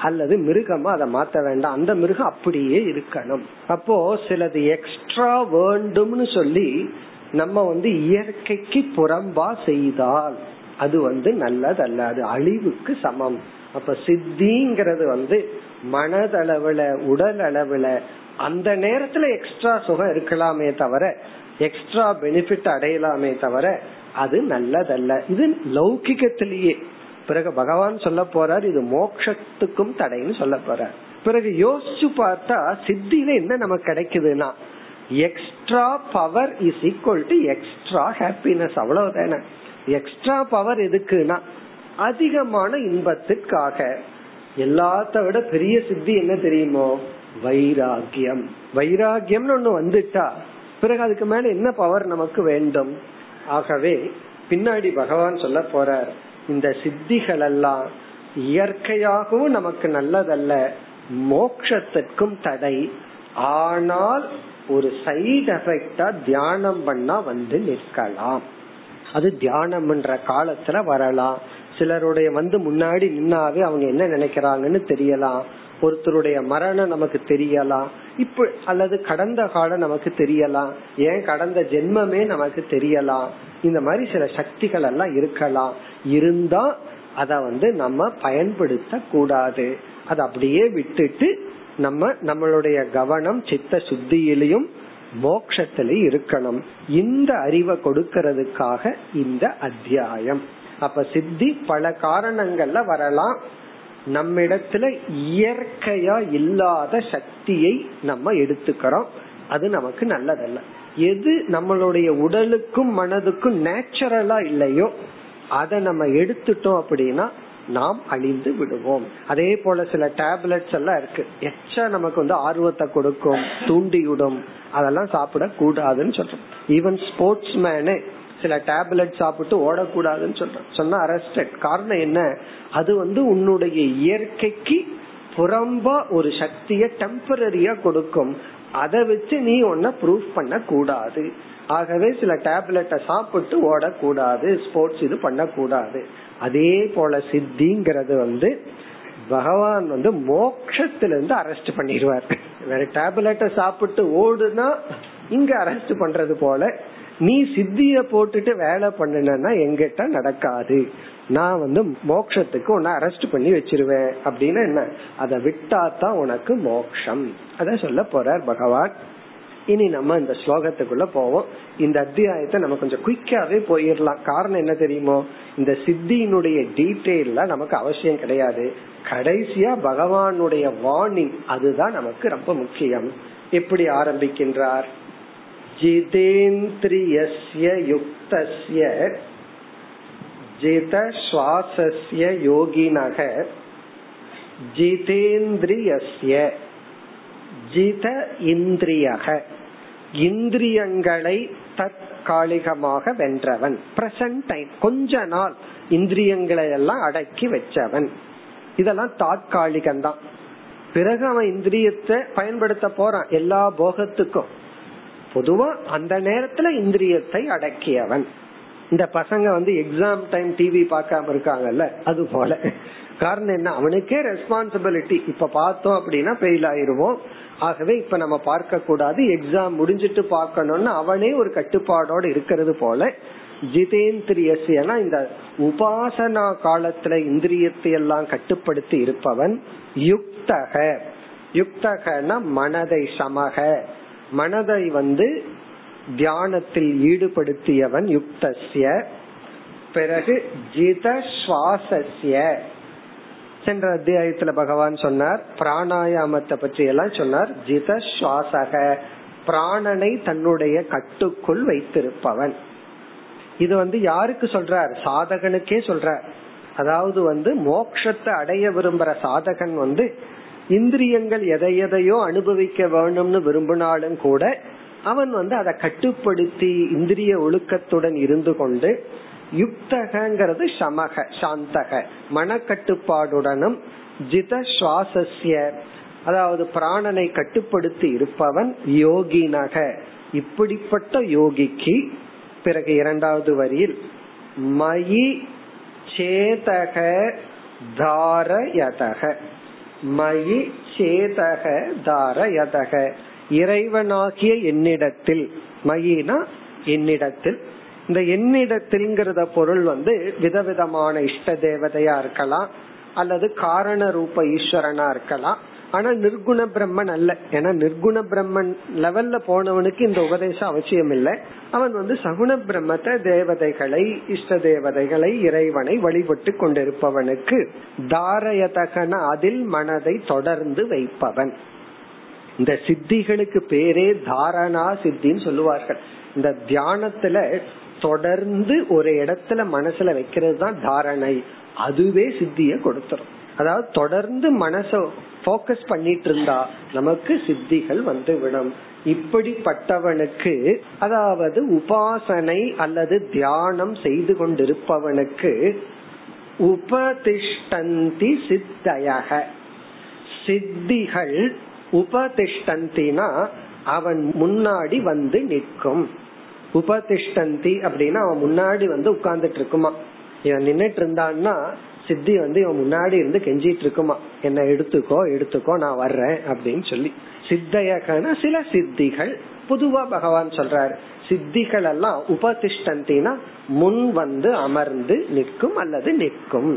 அல்லது மிருகமா அதை மாத்த வேண்டாம். அந்த மிருகம் அப்படியே இருக்கணும். அப்போ சிலது எக்ஸ்ட்ரா வேண்டும்னு சொல்லி நம்ம வந்து இயற்கைக்கு புறம்பா செய்தால் அது வந்து நல்லதல்ல அது அழிவுக்கு சமம். அப்ப சித்திங்கிறது வந்து மனதளவுல உடல் அளவுல அந்த நேரத்துல எக்ஸ்ட்ரா சுகம் இருக்கலாமே தவிர எக்ஸ்ட்ரா பெனிஃபிட் அடையலாமே தவிர அது நல்லதல்ல. இது லௌகிகத்திலேயே. பிறகு பகவான் சொல்ல போறார் இது மோக்ஷத்துக்கும் தடைன்னு சொல்ல போறார். பிறகு யோசிச்சு பார்த்தா சித்தியில என்ன நமக்கு கிடைக்குதுன்னா extra power is equal to extra happiness அவ்வளவுதானே. எக்ஸ்ட்ரா பவர் எதுக்குன்னா அதிகமான இன்பத்திற்காக. எல்லாத்த விட பெரிய சித்தி என்ன தெரியுமோ? வைராகியம் வைராகியம்னு ஒண்ணு வந்துட்டா பிறகு அதுக்கு மேல என்ன பவர் நமக்கு வேண்டும்? ஆகவே பின்னாடி பகவான் சொல்ல போறார் இந்த சித்திகள் எல்லாம் இயற்கையாகவும் நமக்கு நல்லதல்ல. மோக்ஷத்திற்கும் தடை. ஆனால் ஒரு சைடு எஃபெக்டா தியானம் பண்ணா வந்து நிற்கலாம். அது தியானம்ன்ற காலத்துல வரலாம். சிலருடைய வந்து முன்னாடி நின்னாவே அவங்க என்ன நினைக்கிறாங்கன்னு தெரியலாம். ஒருத்தருடைய மரணம் நமக்கு தெரியலாம். இப்ப அல்லது கடந்த காலம் நமக்கு தெரியலாம். ஏன் கடந்த ஜென்மமே நமக்கு தெரியலாம். இந்த மாதிரி சில சக்திகள் எல்லாம் இருக்கலாம். இருந்தா அத வந்து நம்ம பயன்படுத்த கூடாது. அதை அப்படியே விட்டுட்டு நம்ம நம்மளுடைய கவனம் சித்த சுத்தியிலையும் மோக்ஷத்திலையும் இருக்கணும். இந்த அறிவை கொடுக்கறதுக்காக இந்த அத்தியாயம். அப்ப சித்தி பல காரணங்கள்ல வரலாம். நம்மிடத்துல இயற்கையா இல்லாத சக்தியை நம்ம எடுத்துக்கிறோம். அது நமக்கு நல்லதல்ல. எது நம்மளுடைய உடலுக்கும் மனதுக்கும் நேச்சுரலா இல்லையோ அதை நம்ம எடுத்துட்டோம் அப்படின்னா நாம் அழிந்து விடுவோம். அதே போல சில டேப்லெட்ஸ் எல்லாம் இருக்கு. எச்சா நமக்கு வந்து ஆர்வத்தை கொடுக்கும் தூண்டிவிடும். அதெல்லாம் சாப்பிட கூடாதுன்னு சொல்றோம். ஈவன் ஸ்போர்ட்ஸ் மேனே சில டேப்லெட் சாப்பிட்டு ஓடக்கூடாதுன்னு சொல்ற சொன்னா அரெஸ்டட் காரணம் என்ன? அது வந்து உன்னுடைய இயற்கைக்கு புறம்பா ஒரு சக்திய டெம்பரரியா கொடுக்கும். அதை வச்சு நீ ஒன்ன ப்ரூஃப் பண்ண கூடாது ஆகவே சில டேப்லெட்டை சாப்பிட்டு ஓடக்கூடாது. ஸ்போர்ட்ஸ் இது பண்ணக்கூடாது. அதே போல சித்திங்கிறது வந்து பகவான் வந்து மோக்ஷத்திலிருந்து அரெஸ்ட் பண்ணிடுவார். வேற டேப்லெட்டை சாப்பிட்டு ஓடுனா இங்க அரெஸ்ட் பண்றது போல நீ சித்திய போட்டுட்டு வேலை பண்ணுனா எங்கிட்ட நடக்காது. நான் வந்து மோக்ஷத்துக்கு உன்னை அரெஸ்ட் பண்ணி வச்சிருவேன். அப்படின்னு என்ன? அதை விட்டா தான் உனக்கு மோக்ஷம் அத சொல்ல போறார் பகவான். இனி நம்ம இந்த ஸ்லோகத்துக்குள்ள போவோம். இந்த அத்தியாயத்தை நம்ம கொஞ்சம் குயிக்காவே போயிடலாம். காரணம் என்ன தெரியுமோ? இந்த சித்தியினுடைய டீட்டெயில்ல நமக்கு அவசியம் கிடையாது. கடைசியா பகவானுடைய வார்னிங் அதுதான் நமக்கு ரொம்ப முக்கியம். எப்படி ஆரம்பிக்கின்றார்? ஜிதேந்திரியஸ்ய யுக்தஸ்ய ஜித சுவாசஸ்ய யோகினக ஜிதேந்திரியஸ்ய ஜித இந்திரியக இந்திரியங்களை தற்காலிகமாக வென்றவன். பிரசன்ட் டைம் கொஞ்ச நாள் இந்திரியங்களை எல்லாம் அடக்கி வச்சவன். இதெல்லாம் தாற்காலிகம்தான். பிறகு அவன் இந்திரியத்தை பயன்படுத்த போறான். எல்லா போகத்துக்கும். பொதுவா அந்த நேரத்துல இந்திரியத்தை அடக்கியவன். இந்த பசங்க வந்து எக்ஸாம் டைம் டிவி பார்க்காம இருக்காங்கல்ல அது போல. காரணம் என்ன? அவனுக்கே ரெஸ்பான்சிபிலிட்டி இப்ப பார்த்தோம் அப்படின்னா ஃபெயில் ஆயிருவோம். ஆகவே இப்ப நம்ம பார்க்க கூடாது எக்ஸாம் முடிஞ்சிட்டு பார்க்கணும்னு அவனே ஒரு கட்டுப்பாடோட இருக்கிறது போல ஜிதேந்திரியசியனா இந்த உபாசனா காலத்துல இந்திரியத்தை எல்லாம் கட்டுப்படுத்தி இருப்பவன் யுக்தக. யுக்தகன மனதை சமக. மனதை வந்து தியானத்தில் ஈடுபடுத்தியவன் யுக்தஸ்ய. பிறகு ஜித சுவாசஸ்ய சென்ற அத்தியாயத்துல பகவான் சொன்னார் பிராணாயாமத்தை பற்றி எல்லாம் சொன்னார். ஜித சுவாசக பிராணனை தன்னுடைய கட்டுக்குள் வைத்திருப்பவன். இது வந்து யாருக்கு சொல்றார்? சாதகனுக்கே சொல்றார். அதாவது வந்து மோக்ஷத்தை அடைய விரும்புற சாதகன் வந்து இந்திரியங்கள் எதை எதையோ அனுபவிக்க வேணும்னு விரும்பினாலும் கூட அவன் வந்து அதை கட்டுப்படுத்தி இந்திரிய ஒழுக்கத்துடன் இருந்து கொண்டு யுக்தகங்கிறது சமக சாந்தக. மனக்கட்டுப்பாடுடனும் ஜித சுவாசஸ்ய அதாவது பிராணனை கட்டுப்படுத்தி இருப்பவன் யோகினக. இப்படிப்பட்ட யோகிக்கு பிறகு இரண்டாவது வரியில் மயி சேதக தாரயதக. மயி சேதக தாரயதக. இறைவனாகிய என்னிடத்தில் மயினா என்னிடத்தில். இந்த என்னிடத்தில்ங்கிறத பொருள் வந்து விதவிதமான இஷ்ட தேவதையா இருக்கலாம் அல்லது காரண ரூப ஈஸ்வரனா இருக்கலாம் ஆனா நிர்குண பிரம்மன் அல்ல. ஏன்னா நிர்குண பிரம்மன் லெவல்ல போனவனுக்கு இந்த உபதேசம் அவசியம் இல்லை அவன் வந்து சகுண பிரம்மத்தை தேவதைகளை இஷ்ட தேவதைகளை இறைவனை வழிபட்டு கொண்டிருப்பவனுக்கு தாரயதகன அதில் மனதை தொடர்ந்து வைப்பவன். இந்த சித்திகளுக்கு பேரே தாரணா சித்தின்னு சொல்லுவார்கள். இந்த தியானத்துல தொடர்ந்து ஒரு இடத்துல மனசுல வைக்கிறது தான் தாரணை. அதுவே சித்திய கொடுத்துரும். அதாவது தொடர்ந்து மனச போக்கஸ் பண்ணிட்டு இருந்தா நமக்கு சித்திகள் வந்து விடும் இப்படிப்பட்டவனுக்கு அதாவது உபாசனை அல்லது தியானம் செய்து கொண்டிருப்பவனுக்கு உபதிஷ்டந்தி சித்தயக. சித்திகள் உபதிஷ்டந்தினா அவன் முன்னாடி வந்து நிற்கும். உபதிஷ்டந்தி அப்படின்னா அவன் முன்னாடி வந்து உட்கார்ந்துட்டு இருக்குமா. இவன் நின்னுட்டு இருந்தான்னா சித்தி வந்து இவன் முன்னாடி இருந்து கெஞ்சிட்டு இருக்குமா. என்ன எடுத்துக்கோ எடுத்துக்கோ நான் வர்றேன் அப்படின்னு சொல்லி. சித்தையகன சில சித்திகள் பொதுவா பகவான் சொல்றாரு சித்திகள் எல்லாம் உபதிஷ்டந்தினா முன் வந்து அமர்ந்து நிற்கும் அல்லது நிற்கும்.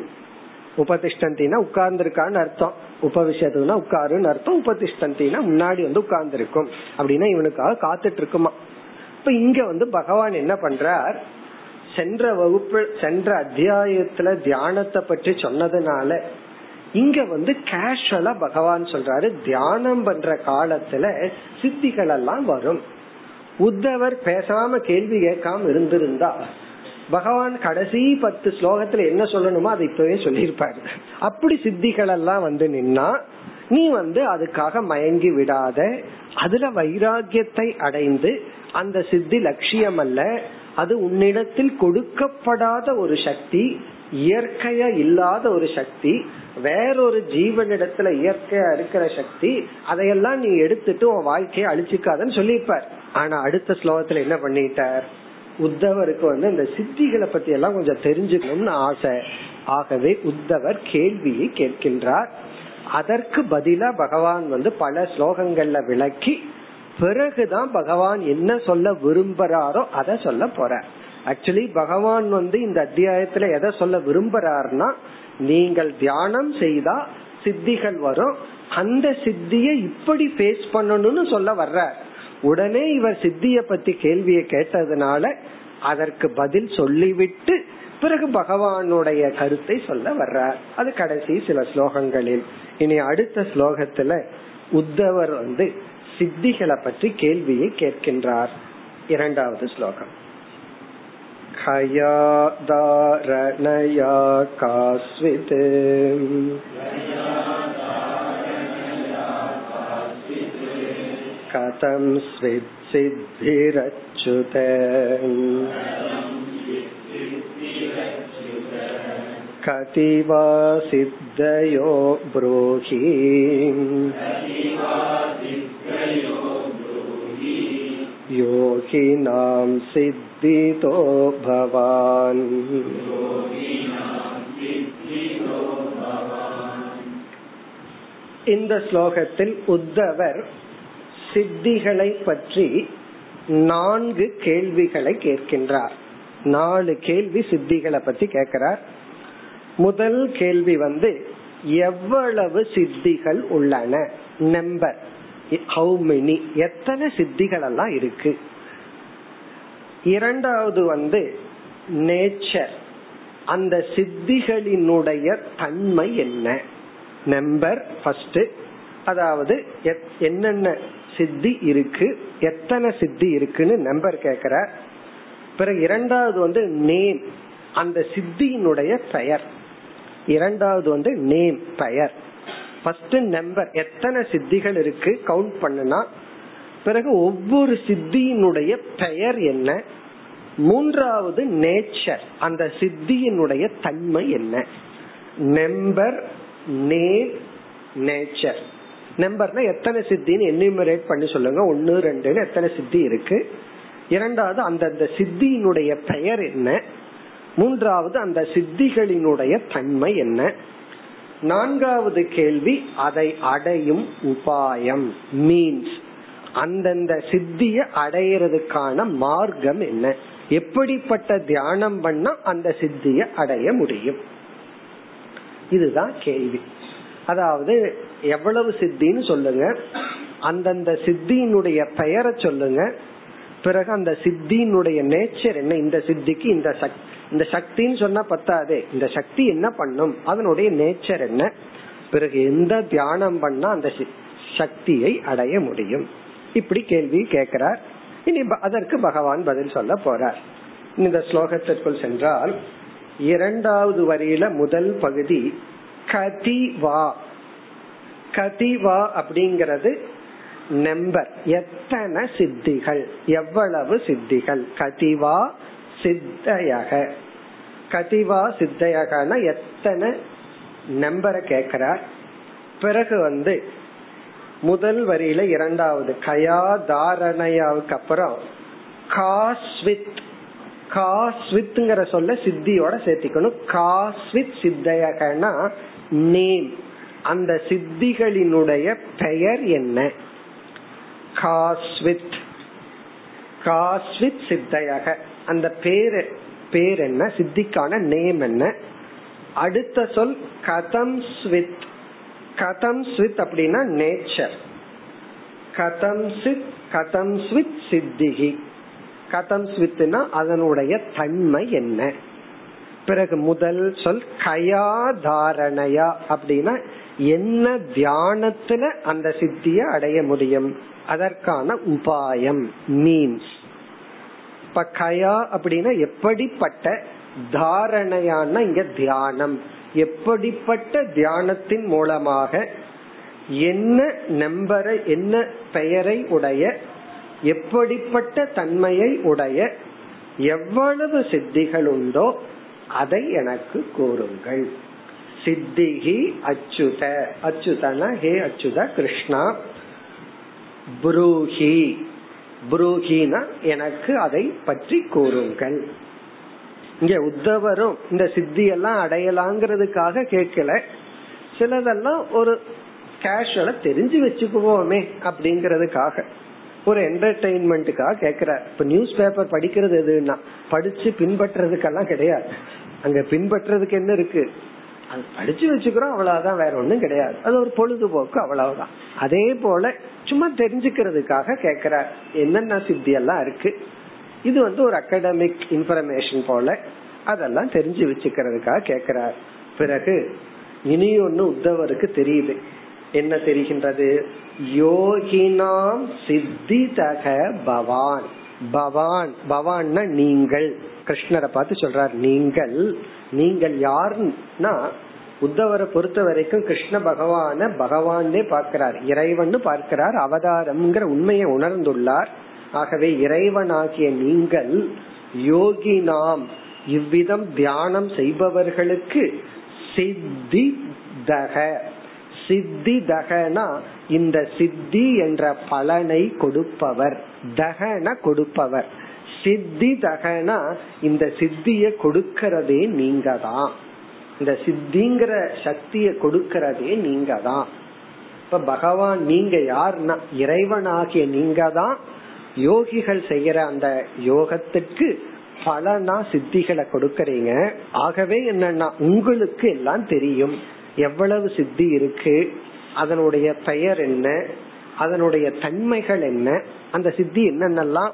உபதிஷ்டந்தினா உட்கார்ந்துருக்கான்னு அர்த்தம். உபவிஷத்துனா உட்காருன்னு அர்த்தம். உபதிஷ்டந்தினா முன்னாடி வந்து உட்கார்ந்து இருக்கும் அப்படின்னா இவனுக்காக காத்துட்டு இருக்குமா. இப்ப இங்க வந்து பகவான் என்ன பண்றார்? சென்ற வகுப்பு சென்ற அத்தியாயத்துல தியானத்தை பற்றி சொன்னதுனால இங்க வந்து கேஷுவலா பகவான் சொல்றாரு தியானம் பண்ற காலத்துல சித்திகள் எல்லாம் வரும். உத்தவர் பேசாம கேள்வி கேட்காம இருந்திருந்தா பகவான் கடைசி பத்து ஸ்லோகத்துல என்ன சொல்லணுமோ அதை இப்பவே சொல்லியிருப்பாரு. அப்படி சித்திகள் எல்லாம் வந்து நின்னா நீ வந்து அதுக்காக மயங்கி விடாத அதுல வைராகியத்தை அடைந்து அந்த சித்தி லட்சியம் அல்ல அது உன்னிடத்தில் கொடுக்கப்படாத ஒரு சக்தி இயற்கையா இல்லாத ஒரு சக்தி வேறொரு ஜீவனிடத்துல இயற்கையா இருக்கிற சக்தி அதையெல்லாம் நீ எடுத்துட்டு உன் வாழ்க்கையை அழிச்சுக்காதன்னு சொல்லியிருப்பார். ஆனா அடுத்த ஸ்லோகத்துல என்ன பண்ணிட்டார்? உத்தவருக்கு வந்து இந்த சித்திகளை பத்தி எல்லாம் கொஞ்சம் தெரிஞ்சுக்கணும்னு ஆசை. ஆகவே உத்தவர் கேள்வியை கேட்கின்றார். அதற்கு பதிலா பகவான் வந்து பல ஸ்லோகங்கள்ல விளக்கி பிறகுதான் பகவான் என்ன சொல்ல விரும்புறாரோ அதை சொல்ல போற. ஆக்சுவலி பகவான் வந்து இந்த அத்தியாயத்துல எதை சொல்ல விரும்புறாருன்னா நீங்கள் தியானம் செய்தா சித்திகள் வரும் அந்த சித்திய இப்படி பேஸ் பண்ணணும்னு சொல்ல வர்ற உடனே இவர் சித்திய பத்தி கேள்வியை கேட்டதுனால அதற்கு பதில் சொல்லிவிட்டு பிறகு பகவானுடைய கருத்தை சொல்ல வர்றார். அது கடைசி சில ஸ்லோகங்களில். இனி அடுத்த ஸ்லோகத்துல உத்தவர் வந்து சித்திகளை பற்றி கேள்வியை கேட்கின்றார் இரண்டாவது ஸ்லோகம் ஹயாதாரணயா காஸ்வித் கதம் ஸ்வித் சித்திரச்சுத कति वा सिद्धयो ब्रूहि योगिनां सिद्धितो भवान् இந்த ஸ்லோகத்தில் உத்தவர் சித்திகளை பற்றி நான்கு கேள்விகளை கேட்கின்றார் நாலு கேள்வி சித்திகளை பத்தி கேட்கிறார் முதல் கேள்வி வந்து எவ்வளவு சித்திகள் உள்ளன நம்பர் ஹவு மெனி எத்தனை சித்திகள் எல்லாம் இருக்கு? இரண்டாவது வந்து நேச்சர். அந்த சித்திகளினுடைய தன்மை என்ன? நம்பர் ஃபர்ஸ்ட் அதாவது என்னென்ன சித்தி இருக்கு? எத்தனை சித்தி இருக்குன்னு நம்பர் கேக்குற. பிறகு இரண்டாவது வந்து நேம் அந்த சித்தியினுடைய பெயர். இரண்டாவது வந்து நேம் பெயர். ஃபர்ஸ்ட் நம்பர் எத்தனை சித்திகள் இருக்கு? கவுண்ட் பண்ணுனா பிறகு ஒவ்வொரு சித்தியினுடைய பெயர் என்ன? மூன்றாவது நேச்சர் அந்த சித்தியினுடைய தன்மை என்ன? நம்பர் நேம் நேச்சர் நம்பர்னா எத்தனை சித்தின்னு என்யூமரேட் பண்ணி சொல்லுங்க. ஒன்னு ரெண்டுன்னு எத்தனை சித்தி இருக்கு? இரண்டாவது அந்தந்த சித்தியினுடைய பெயர் என்ன? மூன்றாவது அந்த சித்திகளினுடைய தன்மை என்ன? நான்காவது கேள்வி அதை அடையும் உபாயம் மீன்ஸ் அந்தந்த சித்திய அடையிறதுக்கான மார்க்கம் என்ன? எப்படிப்பட்ட தியானம் பண்ணா அந்த சித்திய அடைய முடியும்? இதுதான் கேள்வி. அதாவது எவ்வளவு சித்தின்னு சொல்லுங்க. அந்தந்த சித்தியினுடைய பெயரை சொல்லுங்க. பிறகு அந்த சித்தியினுடைய நேச்சர் என்ன? இந்த சித்திக்கு இந்த சக்தி இந்த சக்தின்னு சொன்னா பத்தாதே. இந்த சக்தி என்ன பண்ணும்? அதனுடைய நேச்சர் என்ன? பிறகு எந்த தியானம் பண்ணா அந்த சக்தியை அடைய முடியும்? இப்படி கேள்வி கேட்கிறார். இனி அதற்கு பகவான் பதில் சொல்ல போறார். இந்த ஸ்லோகத்திற்குள் சென்றால் இரண்டாவது வரியில முதல் பகுதி கதிவா கதிவா அப்படிங்கிறது நம்பர் எத்தனை சித்திகள்? எவ்வளவு சித்திகள்? கதிவா சித்தையக. கதிவா சித்தையகனா எத்தனை நம்பரை கேட்கிறார்? பிறகு வந்து முதல் வரியில இரண்டாவது கயா தாரணையாவுக்கு அப்புறம் காஸ்வித் காஸ்வித்ங்கிற சொல்ல சித்தியோட சேர்த்திக்கணும். காஸ்வித் சித்தையகனா நேம். அந்த சித்திகளினுடைய பெயர் என்ன? காஸ்வித். காஸ்வித் சித்தையக. அந்த பேரு பேர் என்ன? சித்திக்கான நேம் என்ன? அடுத்த சொல் கதம் ஸ்வித். கதம் ஸ்வித் அப்படின்னா நேச்சர். கதம் சித் கதம் ஸ்வித் சித்திகி. கதம் ஸ்வித்னா அதனுடைய தன்மை என்ன? பிறகு முதல் சொல் கயா தாரணையா அப்படின்னா என்ன தியானத்துல அந்த சித்திய அடைய முடியும்? அதற்கான உபாயம் மீன்ஸ் இப்ப கயா அப்படின்னா எப்படிப்பட்ட தாரணையான இங்க தியானம். எப்படிப்பட்ட தியானத்தின் மூலமாக என்ன நம்பரை என்ன பெயரை உடைய எப்படிப்பட்ட தன்மையை உடைய எவ்வளவு சித்திகள் உண்டோ அதை எனக்கு கூறுங்கள். சித்திகி அச்சுத. அச்சுதன ஹே அச்சுத கிருஷ்ணா. புரூஹி. புரூஹினா எனக்கு அதை பற்றி கூறுங்கள். இங்க உத்தவரும் இந்த சித்தி எல்லாம் அடையலாங்கிறதுக்காக கேட்கல. சிலதெல்லாம் ஒரு கேஷுவலா தெரிஞ்சு வச்சுக்குவோமே அப்படிங்கறதுக்காக. ஒரு என்டர்டைன்மெண்ட்டுக்காக கேக்குற இப்ப நியூஸ் பேப்பர் படிக்கிறது எதுன்னா படிச்சு பின்பற்றுறதுக்கெல்லாம் கிடையாது. அங்க பின்பற்றுறதுக்கு என்ன இருக்கு? அது படிச்சு வச்சுக்கிறோம் அவ்வளவுதான். வேற ஒண்ணும் கிடையாது. அது ஒரு பொழுதுபோக்கு அவ்வளவுதான். அதே போல சும்மா தெரிஞ்சுக்கிறதுக்காக கேக்குற என்னென்ன சித்தி எல்லாம் இருக்கு? இது வந்து ஒரு அகடமிக் இன்ஃபர்மேஷன் போல அதெல்லாம் தெரிஞ்சு வச்சுக்கிறதுக்காக கேக்குறார். பிறகு இனி ஒன்னு உத்தவருக்கு தெரியுது. என்ன தெரிகின்றது? யோகினாம் சித்தி தக பவான். பவான் பவான்னா நீங்கள். கிருஷ்ணரை பார்த்து சொல்றார் நீங்கள். நீங்கள் யாருன்னா உத்தவரை பொறுத்த வரைக்கும் கிருஷ்ண பகவான பகவானே பார்க்கிறார். இறைவன் பார்க்கிறார். அவதாரம்ங்கிற உண்மையை உணர்ந்துள்ளார். ஆகவே இறைவனாகிய நீங்கள் யோகி நாம். இவ்விதம் தியானம் செய்பவர்களுக்கு சித்தி தக சித்தி தகனா இந்த சித்தி என்ற பலனை கொடுப்பவர். தகன கொடுப்பவர். சித்தி தகனா இந்த சித்திய கொடுக்கிறதே நீங்க தான் இந்த சித்திங்கிற சக்திய கொடுக்கறதே நீங்க தான் இப்ப பகவான் நீங்க யாருன்னா இறைவனாகிய நீங்க தான் யோகிகள் செய்யற அந்த யோகத்துக்கு பலனா சித்திகளை கொடுக்கறீங்க. ஆகவே என்னன்னா உங்களுக்கு எல்லாம் தெரியும் எவ்வளவு சித்தி இருக்கு அதனுடைய பெயர் என்ன அதனுடைய தன்மைகள் என்ன அந்த சித்தி என்னென்னலாம்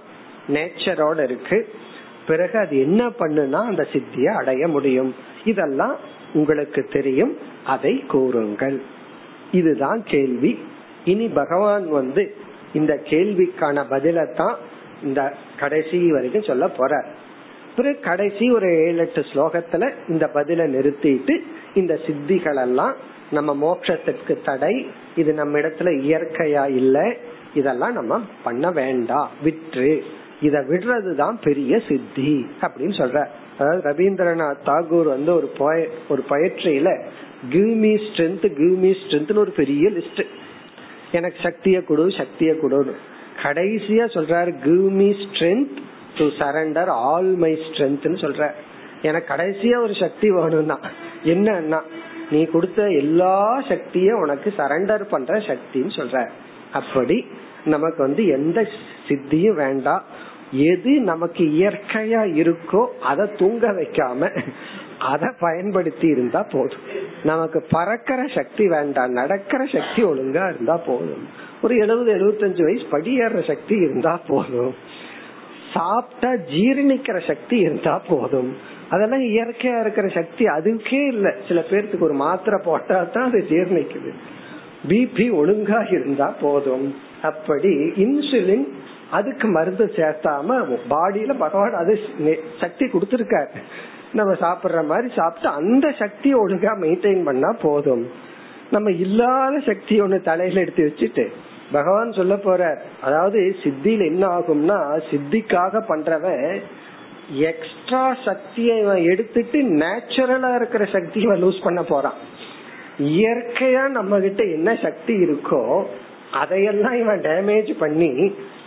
நேச்சரோட இருக்கு. பிறகு அது என்ன பண்ணுனா அந்த சித்திய அடைய முடியும். இதெல்லாம் உங்களுக்கு தெரியும். அதை கூறுங்கள். இதுதான் கேள்வி. இனி பகவான் வந்து இந்த கேள்விக்கான பதிலத்தான் இந்த கடைசி வரைக்கும் சொல்ல போற பிறகு கடைசி ஒரு ஏழு எட்டு ஸ்லோகத்துல இந்த பதில நிறுத்திட்டு இந்த சித்திகள் எல்லாம் நம்ம மோட்சத்திற்கு தடை. இது நம்ம இடத்துல இயற்கையா இல்ல. இதெல்லாம் நம்ம பண்ண வேண்டாம். விற்று. இத விடுறதுதான் பெரிய சித்தி அப்படின்னு சொல்ற அதாவது ரவீந்திரநாத் தாகூர் வந்து ஒரு ஒரு பயிற்சியில give me strength give me ஒரு பெரிய லிஸ்ட் எனக்கு சக்தியை கொடு சக்தியை கொடுன்னு. கடைசியா சொல்றாரு give me strength to surrender all my ஸ்ட்ரென்த்னு சொல்ற எனக்கு கடைசியா ஒரு சக்தி வேணும்னா என்னன்னா நீ கொடுத்த எல்லா சக்தியும் உனக்கு சரண்டர் பண்ற சக்தின்னு சொல்ற அப்படி நமக்கு வந்து எந்த சித்தியும் வேண்டாம். எது நமக்கு இயற்கையா இருக்கோ அதை தூங்க வைக்காம அதை பயன்படுத்தி இருந்தா போதும். நமக்கு பறக்கிற சக்தி வேண்டாம் நடக்கிற சக்தி ஒழுங்கா இருந்தா போதும். ஒரு எழுபது எழுபத்தஞ்சு வயசு படியேற சக்தி இருந்தா போதும். சாப்பிட்டா ஜீரணிக்கிற சக்தி இருந்தா போதும். அதெல்லாம் இயற்கையா இருக்கிற சக்தி அதுக்கே இல்ல. சில பேர்த்துக்கு ஒரு மாத்திரை போட்டா தான் அது ஜீர்ணிக்குது. பிபி ஒழுங்கா இருந்தா போதும். அப்படி இன்சுலின் அதுக்கு மருந்து சேர்த்தாம பாடியில பகவான் அது சக்தி கொடுத்திருக்காரு. நம்ம சாப்பிடுற மாதிரி சாப்பிட்டு அந்த சக்தியை ஒழுங்கா மெயின்டைன் பண்ணா போதும். நம்ம இல்லாத சக்தி ஒண்ணு தலையில எடுத்து வச்சுட்டு பகவான் சொல்ல போற அதாவது சித்தியில என்ன ஆகும்னா சித்திக்காக பண்றவன் எக்ஸ்ட்ரா சக்தியை எடுத்துட்டு நேச்சுரலா இருக்கிற சக்தியை லூஸ் பண்ண போறான். இயற்கையா நம்ம கிட்ட என்ன சக்தி இருக்கோ அதையெல்லாம் இவன் டேமேஜ் பண்ணி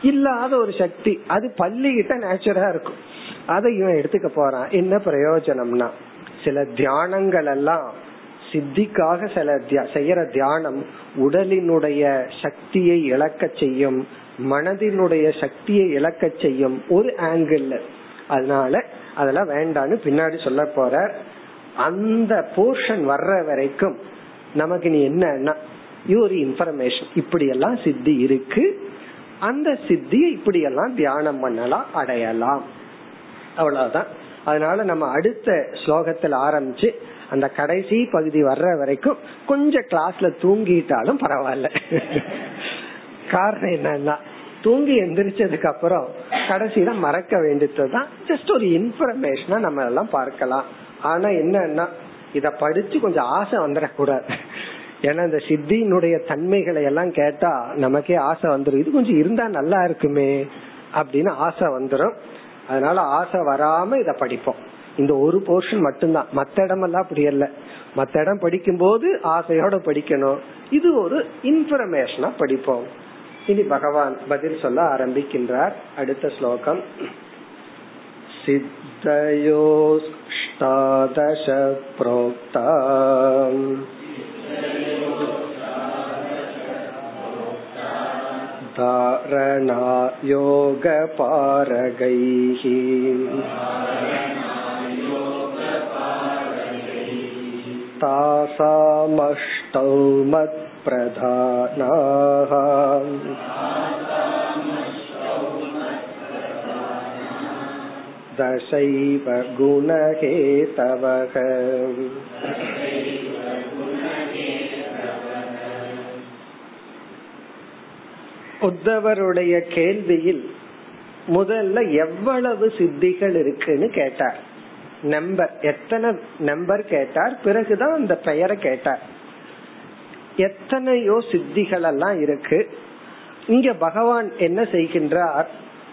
இல்லாத ஒரு சக்தி. அது பள்ளி கிட்ட இருக்கும். அதை இவன் எடுத்துக்க போறான். என்ன பிரயோஜனம்னா சில தியானங்கள் எல்லாம் சித்திக்காக சில செய்யற தியானம் உடலினுடைய சக்தியை இழக்க செய்யும் மனதினுடைய சக்தியை இழக்க செய்யும் ஒரு ஆங்கிள் அதனால அதெல்லாம் வேண்டான்னு பின்னாடி சொல்ல போற அந்த போர்ஷன் வர்ற வரைக்கும் நமக்கு நீ என்னன்னா இது ஒரு இன்ஃபர்மேஷன் இப்படி எல்லாம் சித்தி இருக்கு. அந்த சித்தியை இப்படி எல்லாம் தியானம் பண்ணலாம் அடையலாம். அவ்வளவுதான். அதனால நம்ம அடுத்த ஸ்லோகத்தில் ஆரம்பிச்சு அந்த கடைசி பகுதி வர்ற வரைக்கும் கொஞ்சம் கிளாஸ்ல தூங்கிட்டாலும் பரவாயில்ல. காரணம் என்னன்னா தூங்கி எந்திரிச்சதுக்கு அப்புறம் கடைசியில மறக்க வேண்டியதுதான். ஜஸ்ட் ஒரு இன்ஃபர்மேஷனா நம்ம எல்லாம் பார்க்கலாம். ஆனா என்னன்னா இத படிச்சு கொஞ்சம் ஆசை வந்துடக்கூடாது ஏன்னா இந்த சித்தியினுடைய தன்மைகளை எல்லாம் கேட்டா நமக்கே ஆசை வந்துடும் இது கொஞ்சம் இருந்தா நல்லா இருக்குமே அப்படின்னு ஆசை வந்துடும் அதனால ஆசை வராம இத படிப்போம். இந்த ஒரு போர்ஷன் மட்டும்தான். மத்த இடமெல்லாம் அப்படி இல்ல மத்த இடம் படிக்கும் போது ஆசையோட படிக்கணும். இது ஒரு இன்ஃபர்மேஷனா படிப்போம். இனி பகவான் பதில் சொல்ல ஆரம்பிக்கின்றார். அடுத்த ஸ்லோகம். சித்தயோஷ்டாதச புரோக்தா धारणा योगपारगैः तासामष्टौ मत्प्रधानाः दशैव गुणहेतवः உத்தவருடைய கேள்வியில் முதல்ல எவ்வளவு சித்திகள் இருக்குன்னு கேட்டார். நம்பர் எத்தனை நம்பர் கேட்டார் பிறகுதான் அந்த பெயரை கேட்டார். எத்தனையோ சித்திகள் எல்லாம் இருக்கு. இங்க பகவான் என்ன செய்கின்றார்?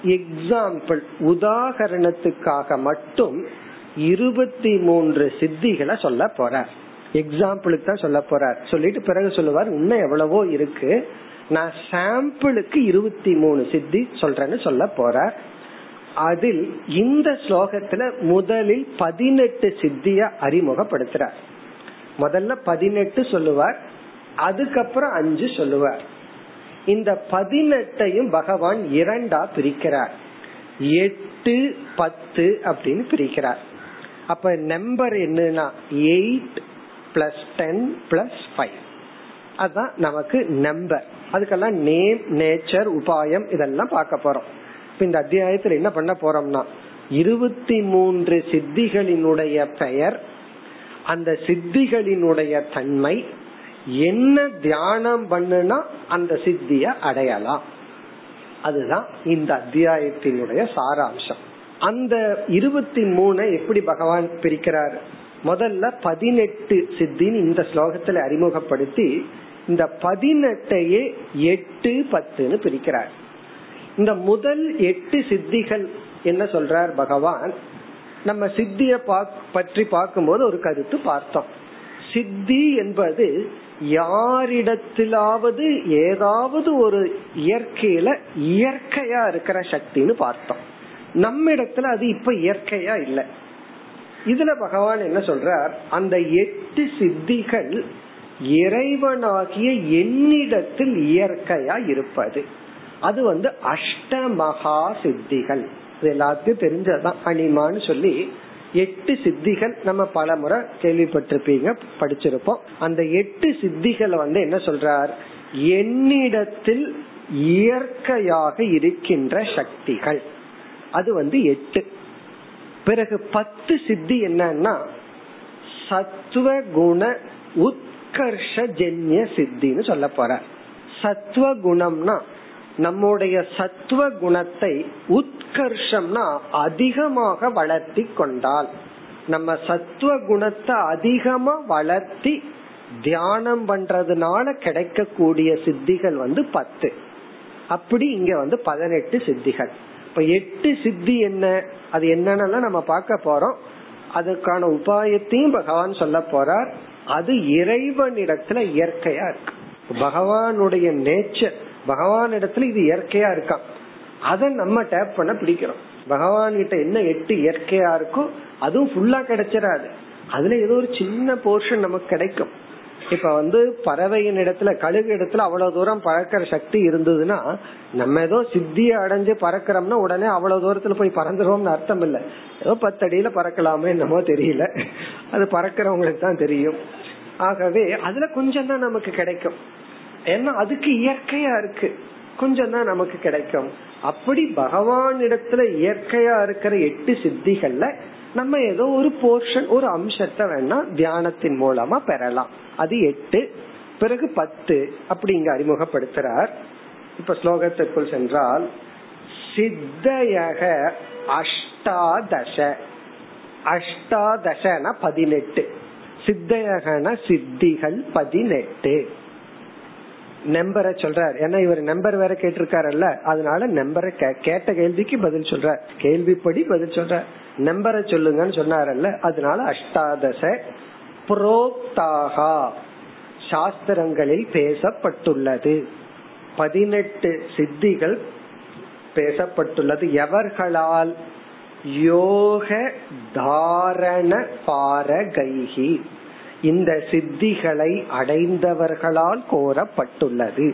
எக்ஸாம்பிள் உதாகரணத்துக்காக மட்டும் இருபத்தி மூன்று சித்திகளை சொல்ல போறார். எக்ஸாம்பிளுக்கு தான் சொல்ல போறார். சொல்லிட்டு பிறகு சொல்லுவார் இன்னும் எவ்வளவோ இருக்கு. நான் சாம்பிளுக்கு இருபத்தி மூணு சித்தி சொல்றேன்னு சொல்ல போற. அதில் இந்த ஸ்லோகத்துல முதலில் பதினெட்டு சித்திய அறிமுகப்படுத்துறார். முதல்ல பதினெட்டு சொல்லுவார் அதுக்கப்புறம் அஞ்சு சொல்லுவார். இந்த பதினெட்டையும் பகவான் இரண்டா பிரிக்கிறார். எட்டு பத்து அப்படின்னு பிரிக்கிறார். அப்ப நம்பர் என்னன்னா eight plus ten plus five அதான் நமக்கு நம்பர் அதுக்கெல்லாம் நேம் நேச்சர் உபாயம் இதெல்லாம் பார்க்க போறோம். இந்த அத்தியாயத்துல என்ன பண்ண போறோம்னா இருபத்தி மூன்று சித்திகளினுடைய பெயர் அந்த சித்திகளினுடைய தன்மை என்ன தியானம் பண்ணுனா அந்த சித்திய அடையலாம். அதுதான் இந்த அத்தியாயத்தினுடைய சாராம்சம். அந்த இருபத்தி மூணு எப்படி பகவான் பிரிக்கிறார்? முதல்ல பதினெட்டு சித்தின்னு இந்த ஸ்லோகத்துல அறிமுகப்படுத்தி இந்த பதினெட்டையே எட்டு பத்துன்னு பிரிக்கிறார். இந்த முதல் எட்டு சித்திகள் என்ன சொல்றார் பகவான்? நம்ம சித்திய பற்றி பார்க்கும்போது ஒரு கருத்து பார்த்தோம். சித்தி என்பது யாரிடத்திலாவது ஏதாவது ஒரு இயற்கையில இயற்கையா இருக்கிற சக்தின்னு பார்த்தோம். நம்ம இடத்துல அது இப்ப இயற்கையா இல்லை. இதுல பகவான் என்ன சொல்றார்? அந்த எட்டு சித்திகள் இறைவனாகிய என்னிடத்தில் இயற்கையா இருப்பது. அது வந்து அஷ்ட மகா சித்திகள் இது எல்லாத்துக்கும் தெரிஞ்சதுதான். அனிமான்னு சொல்லி எட்டு சித்திகள் நம்ம பல முறை கேள்விப்பட்டிருப்பீங்க படிச்சிருப்போம். அந்த எட்டு சித்திகளை வந்து என்ன சொல்றார்? என்னிடத்தில் இயற்கையாக இருக்கின்ற சக்திகள். அது வந்து எட்டு. பிறகு பத்து சித்தி என்னன்னா சத்துவ குண உத் ஜென்ய சித்தின்னு சொல்ல போற. சத்துவ குணம்னா நம்முடைய சத்துவ குணத்தை உத்கர்ஷம்னா அதிகமாக வளர்த்தி கொண்டால். நம்ம சத்துவ குணத்தை அதிகமா வளர்த்தி தியானம் பண்றதுனால கிடைக்கக்கூடிய சித்திகள் வந்து பத்து. அப்படி இங்க வந்து பதினெட்டு சித்திகள். இப்ப எட்டு சித்தி என்ன? அது என்னன்னு நம்ம பார்க்க போறோம். அதுக்கான உபாயத்தையும் பகவான் சொல்ல போறார். அது இறைவனிடத்துல இயற்கையா இருக்கு. பகவானுடைய நேச்சர் பகவான் இடத்துல இது இயற்கையா இருக்கான் அதை நம்ம டேப் பண்ண பிடிக்கிறோம். பகவான் கிட்ட என்ன எட்டு இயற்கையா இருக்கோ அதுவும் ஃபுல்லா கிடைச்சிடாது. அதுல ஏதோ ஒரு சின்ன போர்ஷன் நமக்கு கிடைக்கும். இப்ப வந்து பறவையின் இடத்துல கழுகு இடத்துல அவ்வளவு தூரம் பறக்கிற சக்தி இருந்ததுன்னா நம்ம ஏதோ சித்திய அடைஞ்சு பறக்கிறோம்னா உடனே அவ்வளவு தூரத்துல போய் பறந்துருவோம்னு அர்த்தம் இல்ல. ஏதோ பத்தடியில பறக்கலாமே என்னமோ தெரியல. அது பறக்கிறவங்களுக்கு தான் தெரியும். ஆகவே அதுல கொஞ்சம் தான் நமக்கு கிடைக்கும். ஏன்னா அதுக்கு இயற்கையா இருக்கு. கொஞ்சம் தான் நமக்கு கிடைக்கும். அப்படி பகவான் இடத்துல இயற்கையா இருக்கிற எட்டு சித்திகள்ல நம்ம ஏதோ ஒரு போர்ஷன் ஒரு அம்சத்தை வேணா தியானத்தின் மூலமா பெறலாம். அது எட்டு பிறகு பத்து அப்படி இங்க அறிமுகப்படுத்துறார். இப்ப ஸ்லோகத்திற்குள் சென்றால் சித்தயக அஷ்டாதச. அஷ்டாதசன பதினெட்டு. சித்தகன சித்திகள் பதினெட்டு. நம்பரை சொல்றார். ஏன்னா இவர் நம்பர் வேற கேட்டிருக்காருல்ல. அதனால நம்பரை கேட்ட கேள்விக்கு பதில் சொல்ற கேள்விப்படி பதில் சொல்ற நம்பரை சொல்லுங்கன்னு சொன்னாரல்ல. அதனால அஷ்டாதச புரோக்தாகா. சாஸ்திரங்களில் பேசப்பட்டுள்ளது. பதினெட்டு சித்திகள் பேசப்பட்டுள்ளது. எவர்களால்? யோக தாரண பாரகைகி இந்த சித்திகளை அடைந்தவர்களால் கோரப்பட்டுள்ளது.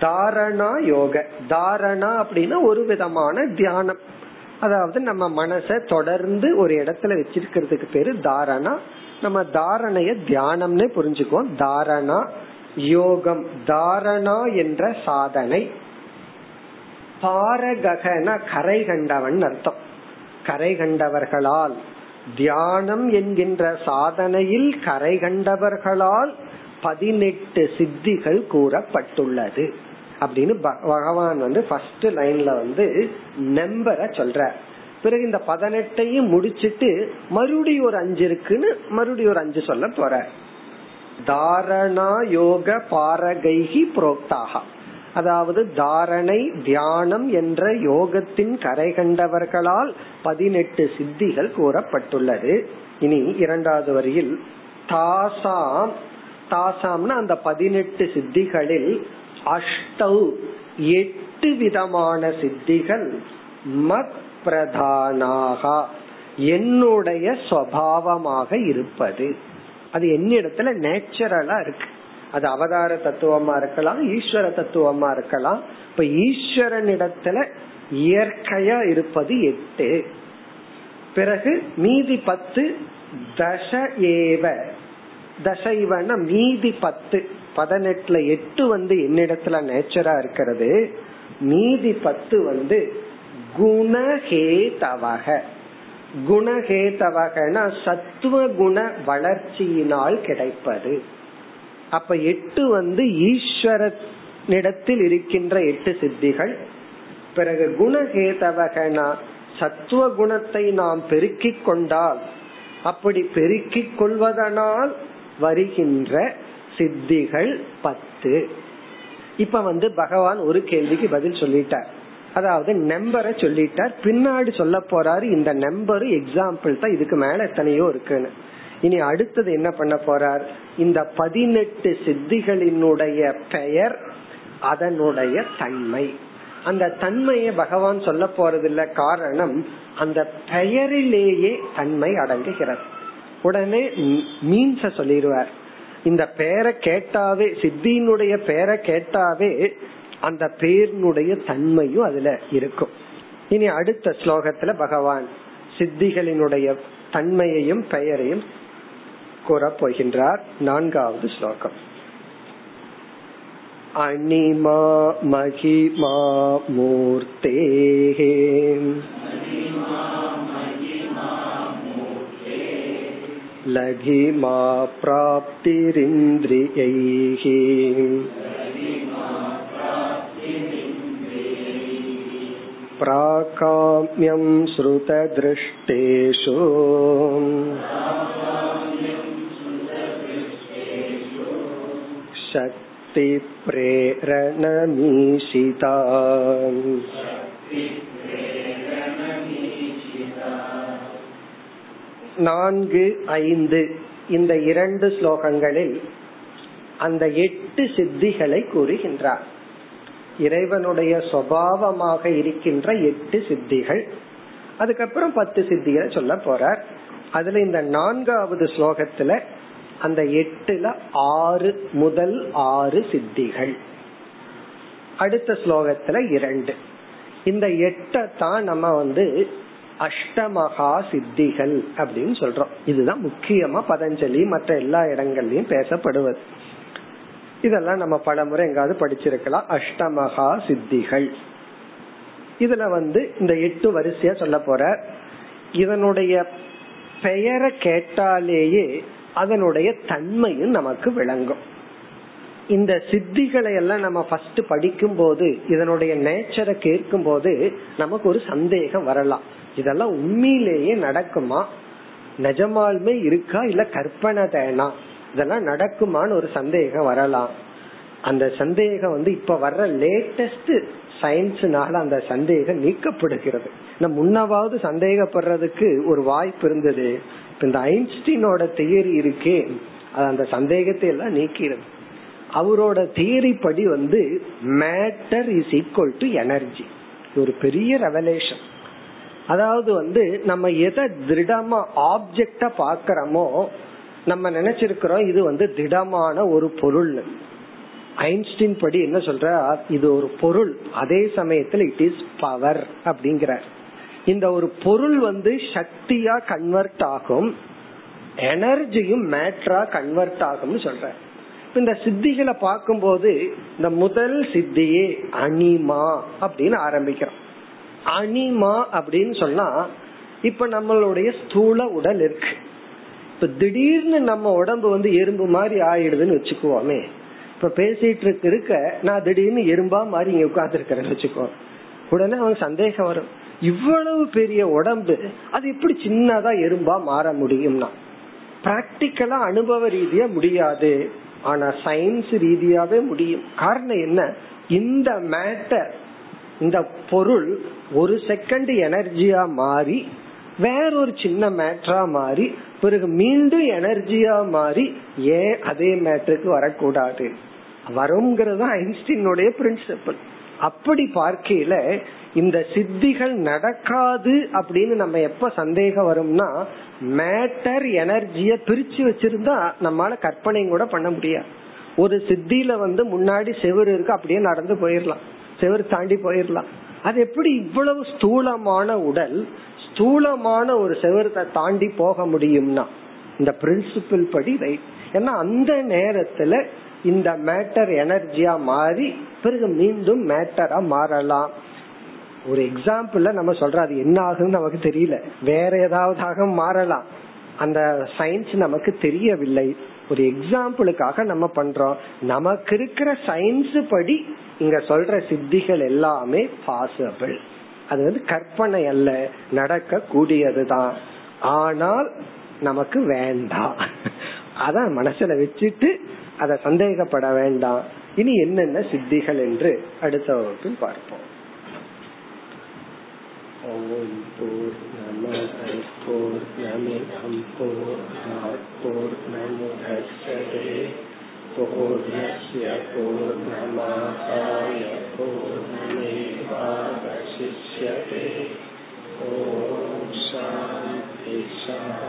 தாரணா யோக. தாரணா அப்படின்னா ஒரு விதமான தியானம். அதாவது நம்ம மனச தொடர்ந்து ஒரு இடத்துல வச்சிருக்கிறதுக்கு பேரு தாரணா. நம்ம தாரணைய தியானம்னு புரிஞ்சுக்குவோம். தாரணா யோகம் தாரணா என்ற சாதனை. பாரகன கரை கண்டவன் அர்த்தம். கரை கண்டவர்களால் தியானம் என்கின்ற சாதனையில் கரை கண்டவர்களால் பதினெட்டு சித்திகள் கூறப்பட்டுள்ளது. அப்படின்னு பகவான் வந்து ஃபர்ஸ்ட் லைன்ல வந்து நம்பரை சொல்ற பிறகு இந்த பதினெட்டையும் முடிச்சிட்டு மறுபடியும் ஒரு அஞ்சு இருக்குன்னு மறுபடியும் ஒரு அஞ்சு சொல்ல போற தாரணா யோக பாரகைகி புரோக்தாகா அதாவது தாரணை தியானம் என்ற யோகத்தின் கரை கண்டவர்களால் பதினெட்டு சித்திகள் கூறப்பட்டுள்ளது. இனி இரண்டாவது வரியில் தாசாம். தாசாம்னா அந்த பதினெட்டு சித்திகளில் அஷ்டௌ எட்டு விதமான சித்திகள் மத் பிரதானாகா என்னுடைய சுவாவமாக இருப்பது. அது என்னிடத்துல நேச்சுரலா இருக்கு? அது அவதார தத்துவமா இருக்கலாம் ஈஸ்வர தத்துவமா இருக்கலாம். இப்ப ஈஸ்வரனிடத்துல இயற்கையா இருப்பது எட்டு. பிறகு மீதி பத்து தச ஏவ. தசைவன மீதி பத்து. பதினெட்டுல எட்டு வந்து என்னிடத்துல நேச்சரா இருக்கிறது. மீதி பத்து வந்து குணஹேதவக. குணஹேதவகனா சத்துவ குண வளர்ச்சியினால் கிடைப்பது. அப்ப எட்டு வந்து ஈஸ்வரனிடத்தில் இருக்கின்ற எட்டு சித்திகள். பிறகு குணஹேதவகனா சத்துவ குணத்தை நாம் பெருக்கிக் கொண்டால் அப்படி பெருக்கிக் கொள்வதனால் வருகின்ற சித்திகள் பத்து. இப்ப வந்து பகவான் ஒரு கேள்விக்கு பதில் சொல்லிட்டார். அதாவது நம்பரை சொல்லிட்டார். பின்னாடி சொல்ல போறாரு இந்த நம்பர் எக்ஸாம்பிள் தான் இதுக்கு மேல எத்தனையோ இருக்குன்னு. இனி அடுத்தது என்ன பண்ண போறார்? இந்த பதினெட்டு சித்திகளினுடைய பெயர் அதனுடைய தன்மை. அந்த தன்மையை பகவான் சொல்ல போறதில்ல காரணம் அந்த பெயரிலேயே தன்மை அடங்குகிறது. உடனே மீன்ஸ சொல்லிடுவார் இந்த பெயரை கேட்டாவே சித்தியினுடைய பெயரை கேட்டாவே அந்த பேரினுடைய தன்மையும் அதுல இருக்கும். இனி அடுத்த ஸ்லோகத்துல பகவான் சித்திகளினுடைய தன்மையையும் பெயரையும் கூறப் போகின்றார் நான்காவது ஸ்லோகம் அனிமா மகிமா மூர்த்தேः लघिमा प्राप्तिरिन्द्रियैः प्राकाम्यं श्रुतदृष्टेषु சக்தி பிரேரணமீஷிதா நான்கு ஐந்து இந்த இரண்டு ஸ்லோகங்களில் அந்த எட்டு சித்திகளை கூறுகின்றார். இறைவனுடைய சுவாவமாக இருக்கின்ற எட்டு சித்திகள். அதுக்கப்புறம் பத்து சித்திகளை சொல்ல போறார். அதுல இந்த நான்காவது ஸ்லோகத்துல அந்த எட்டுல ஆறு முதல் ஆறு சித்திகள். அடுத்த ஸ்லோகத்துல இரண்டு. இந்த எட்டை தான் நம்ம வந்து அஷ்டமகா சித்திகள் அப்படின்னு சொல்றோம். இதுதான் முக்கியமா பதஞ்சலி மற்ற எல்லா இடங்கள்லயும் பேசப்படுவது. இதெல்லாம் நம்ம பல முறை எங்காவது படிச்சிருக்கலாம். அஷ்டமகா சித்திகள். இதுல வந்து இந்த எட்டு வரிசையா சொல்ல போற. இதனுடைய பெயரை கேட்டாலேயே அதனுடைய தன்மையும் நமக்கு விளங்கும். இந்த சித்திகளை எல்லாம் நம்ம ஃபர்ஸ்ட் படிக்கும் போது இதனுடைய நேச்சரை கேட்கும் போது நமக்கு ஒரு சந்தேகம் வரலாம். இதெல்லாம் உண்மையிலேயே நடக்குமா? நிஜமாலுமே இருக்கா இல்ல கற்பனை தேனா? இதெல்லாம் நடக்குமான்னு ஒரு சந்தேகம் வரலாம். அந்த சந்தேகம் வந்து இப்ப வர்ற லேட்டஸ்ட் சயின்ஸ்னால அந்த சந்தேகம் நீக்கப்படுகிறது. நம்ம முன்னவாவது சந்தேகப்படுறதுக்கு ஒரு வாய்ப்பு இருந்தது. இந்த ஐன்ஸ்டீனோட தியரி இருக்கே. அது அந்த சந்தேகத்தை எல்லாம் நீக்கிறது. அவரோட தியரி படி வந்து matter is equal to energy. ஒரு பெரிய ரெவலேஷன் அதாவது வந்து நம்ம எதை திருடமா ஆப்ஜெக்டா பாக்கிறோமோ நம்ம நினைச்சிருக்கிறோம் இது வந்து திடமான ஒரு பொருள் ஐன்ஸ்டீன் படி என்ன சொல்ற? இது ஒரு பொருள். அதே சமயத்துல இட் இஸ் பவர் அப்படிங்கிற. இந்த ஒரு பொருள் வந்து சக்தியா கன்வெர்ட் ஆகும். எனர்ஜியும் மேட்ரா கன்வெர்ட் ஆகும்னு சொல்ற. இந்த சித்திகளை பார்க்கும்போது இந்த முதல் சித்தியே அனிமா அப்படின்னு ஆரம்பிக்கிறோம். அனிமா அப்படின்னு சொன்னா இப்ப நம்மளுடைய ஸ்தூல உடல் இருக்கு. இப்ப திடீர்னு நம்ம உடம்பு வந்து எறும்பு மாதிரி ஆயிடுதுன்னு வச்சுக்குவோமே. இப்ப பேசிட்டு இருக்க இருக்க நான் திடீர்னு எறும்பா மாதிரி இங்க உட்கார்ந்துருக்கிறேன்னு வச்சுக்கோ. உடனே அவன் சந்தேகம் வரும். இவ்வளவு பெரிய உடம்பு அது எப்படி சின்னதா எறும்பா மாற முடியும்னா? பிராக்டிக்கலா அனுபவ ரீதியா முடியாது. ஆனா சயின்ஸ் ரீதியாவே முடியும். காரணம் என்ன? இந்த மேட்டர் இந்த பொருள் ஒரு செகண்ட் எனர்ஜியா மாறி வேற ஒரு சின்ன மேட்டரா மாறி பிறகு மீண்டும் எனர்ஜியா மாறி ஏன் அதே மேட்டருக்கு வரக்கூடாது? வருங்கிறது ஐன்ஸ்டீனுடைய பிரின்சிபல் அப்படி பார்க்கையில இந்த சித்திகள் நடக்காது அப்படின்னு நம்ம எப்ப சந்தேகம் வரும்னா மேட்டர் எனர்ஜிய பிரிச்சு வச்சிருந்தா நம்மளால கற்பனை கூட பண்ண முடியாது. ஒரு சித்தியில வந்து முன்னாடி செவரு இருக்கு அப்படியே நடந்து போயிடலாம் செவரு தாண்டி போயிடலாம் அது எப்படி இவ்வளவு ஸ்தூலமான உடல் ஸ்தூலமான ஒரு செவரத்தை தாண்டி போக முடியும்னா இந்த பிரின்சிபிள் படி ரைட் ஏன்னா அந்த நேரத்துல இந்த மேட்டர் எனர்ஜியா மாறி பிறகு மீண்டும் மேட்டரா மாறலாம். ஒரு எக்ஸாம்பிள் நம்ம சொல்றோம் அது என்ன ஆகுன்னு நமக்கு தெரியல. வேற ஏதாவது மாறலாம். அந்த சயின்ஸ் நமக்கு தெரியவில்லை. ஒரு எக்ஸாம்பிளுக்காக நம்ம பண்றோம். நமக்கு இருக்கிற சயின்ஸ் படி இங்க சொல்ற சித்திகள் எல்லாமே பாசிபிள் அது வந்து கற்பனை அல்ல நடக்க கூடியதுதான் ஆனால் நமக்கு வேண்டாம். அதான் மனசுல வச்சுட்டு அதை சந்தேகப்பட வேண்டாம். இனி என்னென்ன சித்திகள் என்று அடுத்த வகுப்பில் பார்ப்போம். ஓம் போர் நம போர் நமிதம் போர் போர் நமுதே பூர்ணய பூர்ணமாதாய பூர்ணமேவாவசிஷ்யதே ஓம் சாந்தி சாந்தி.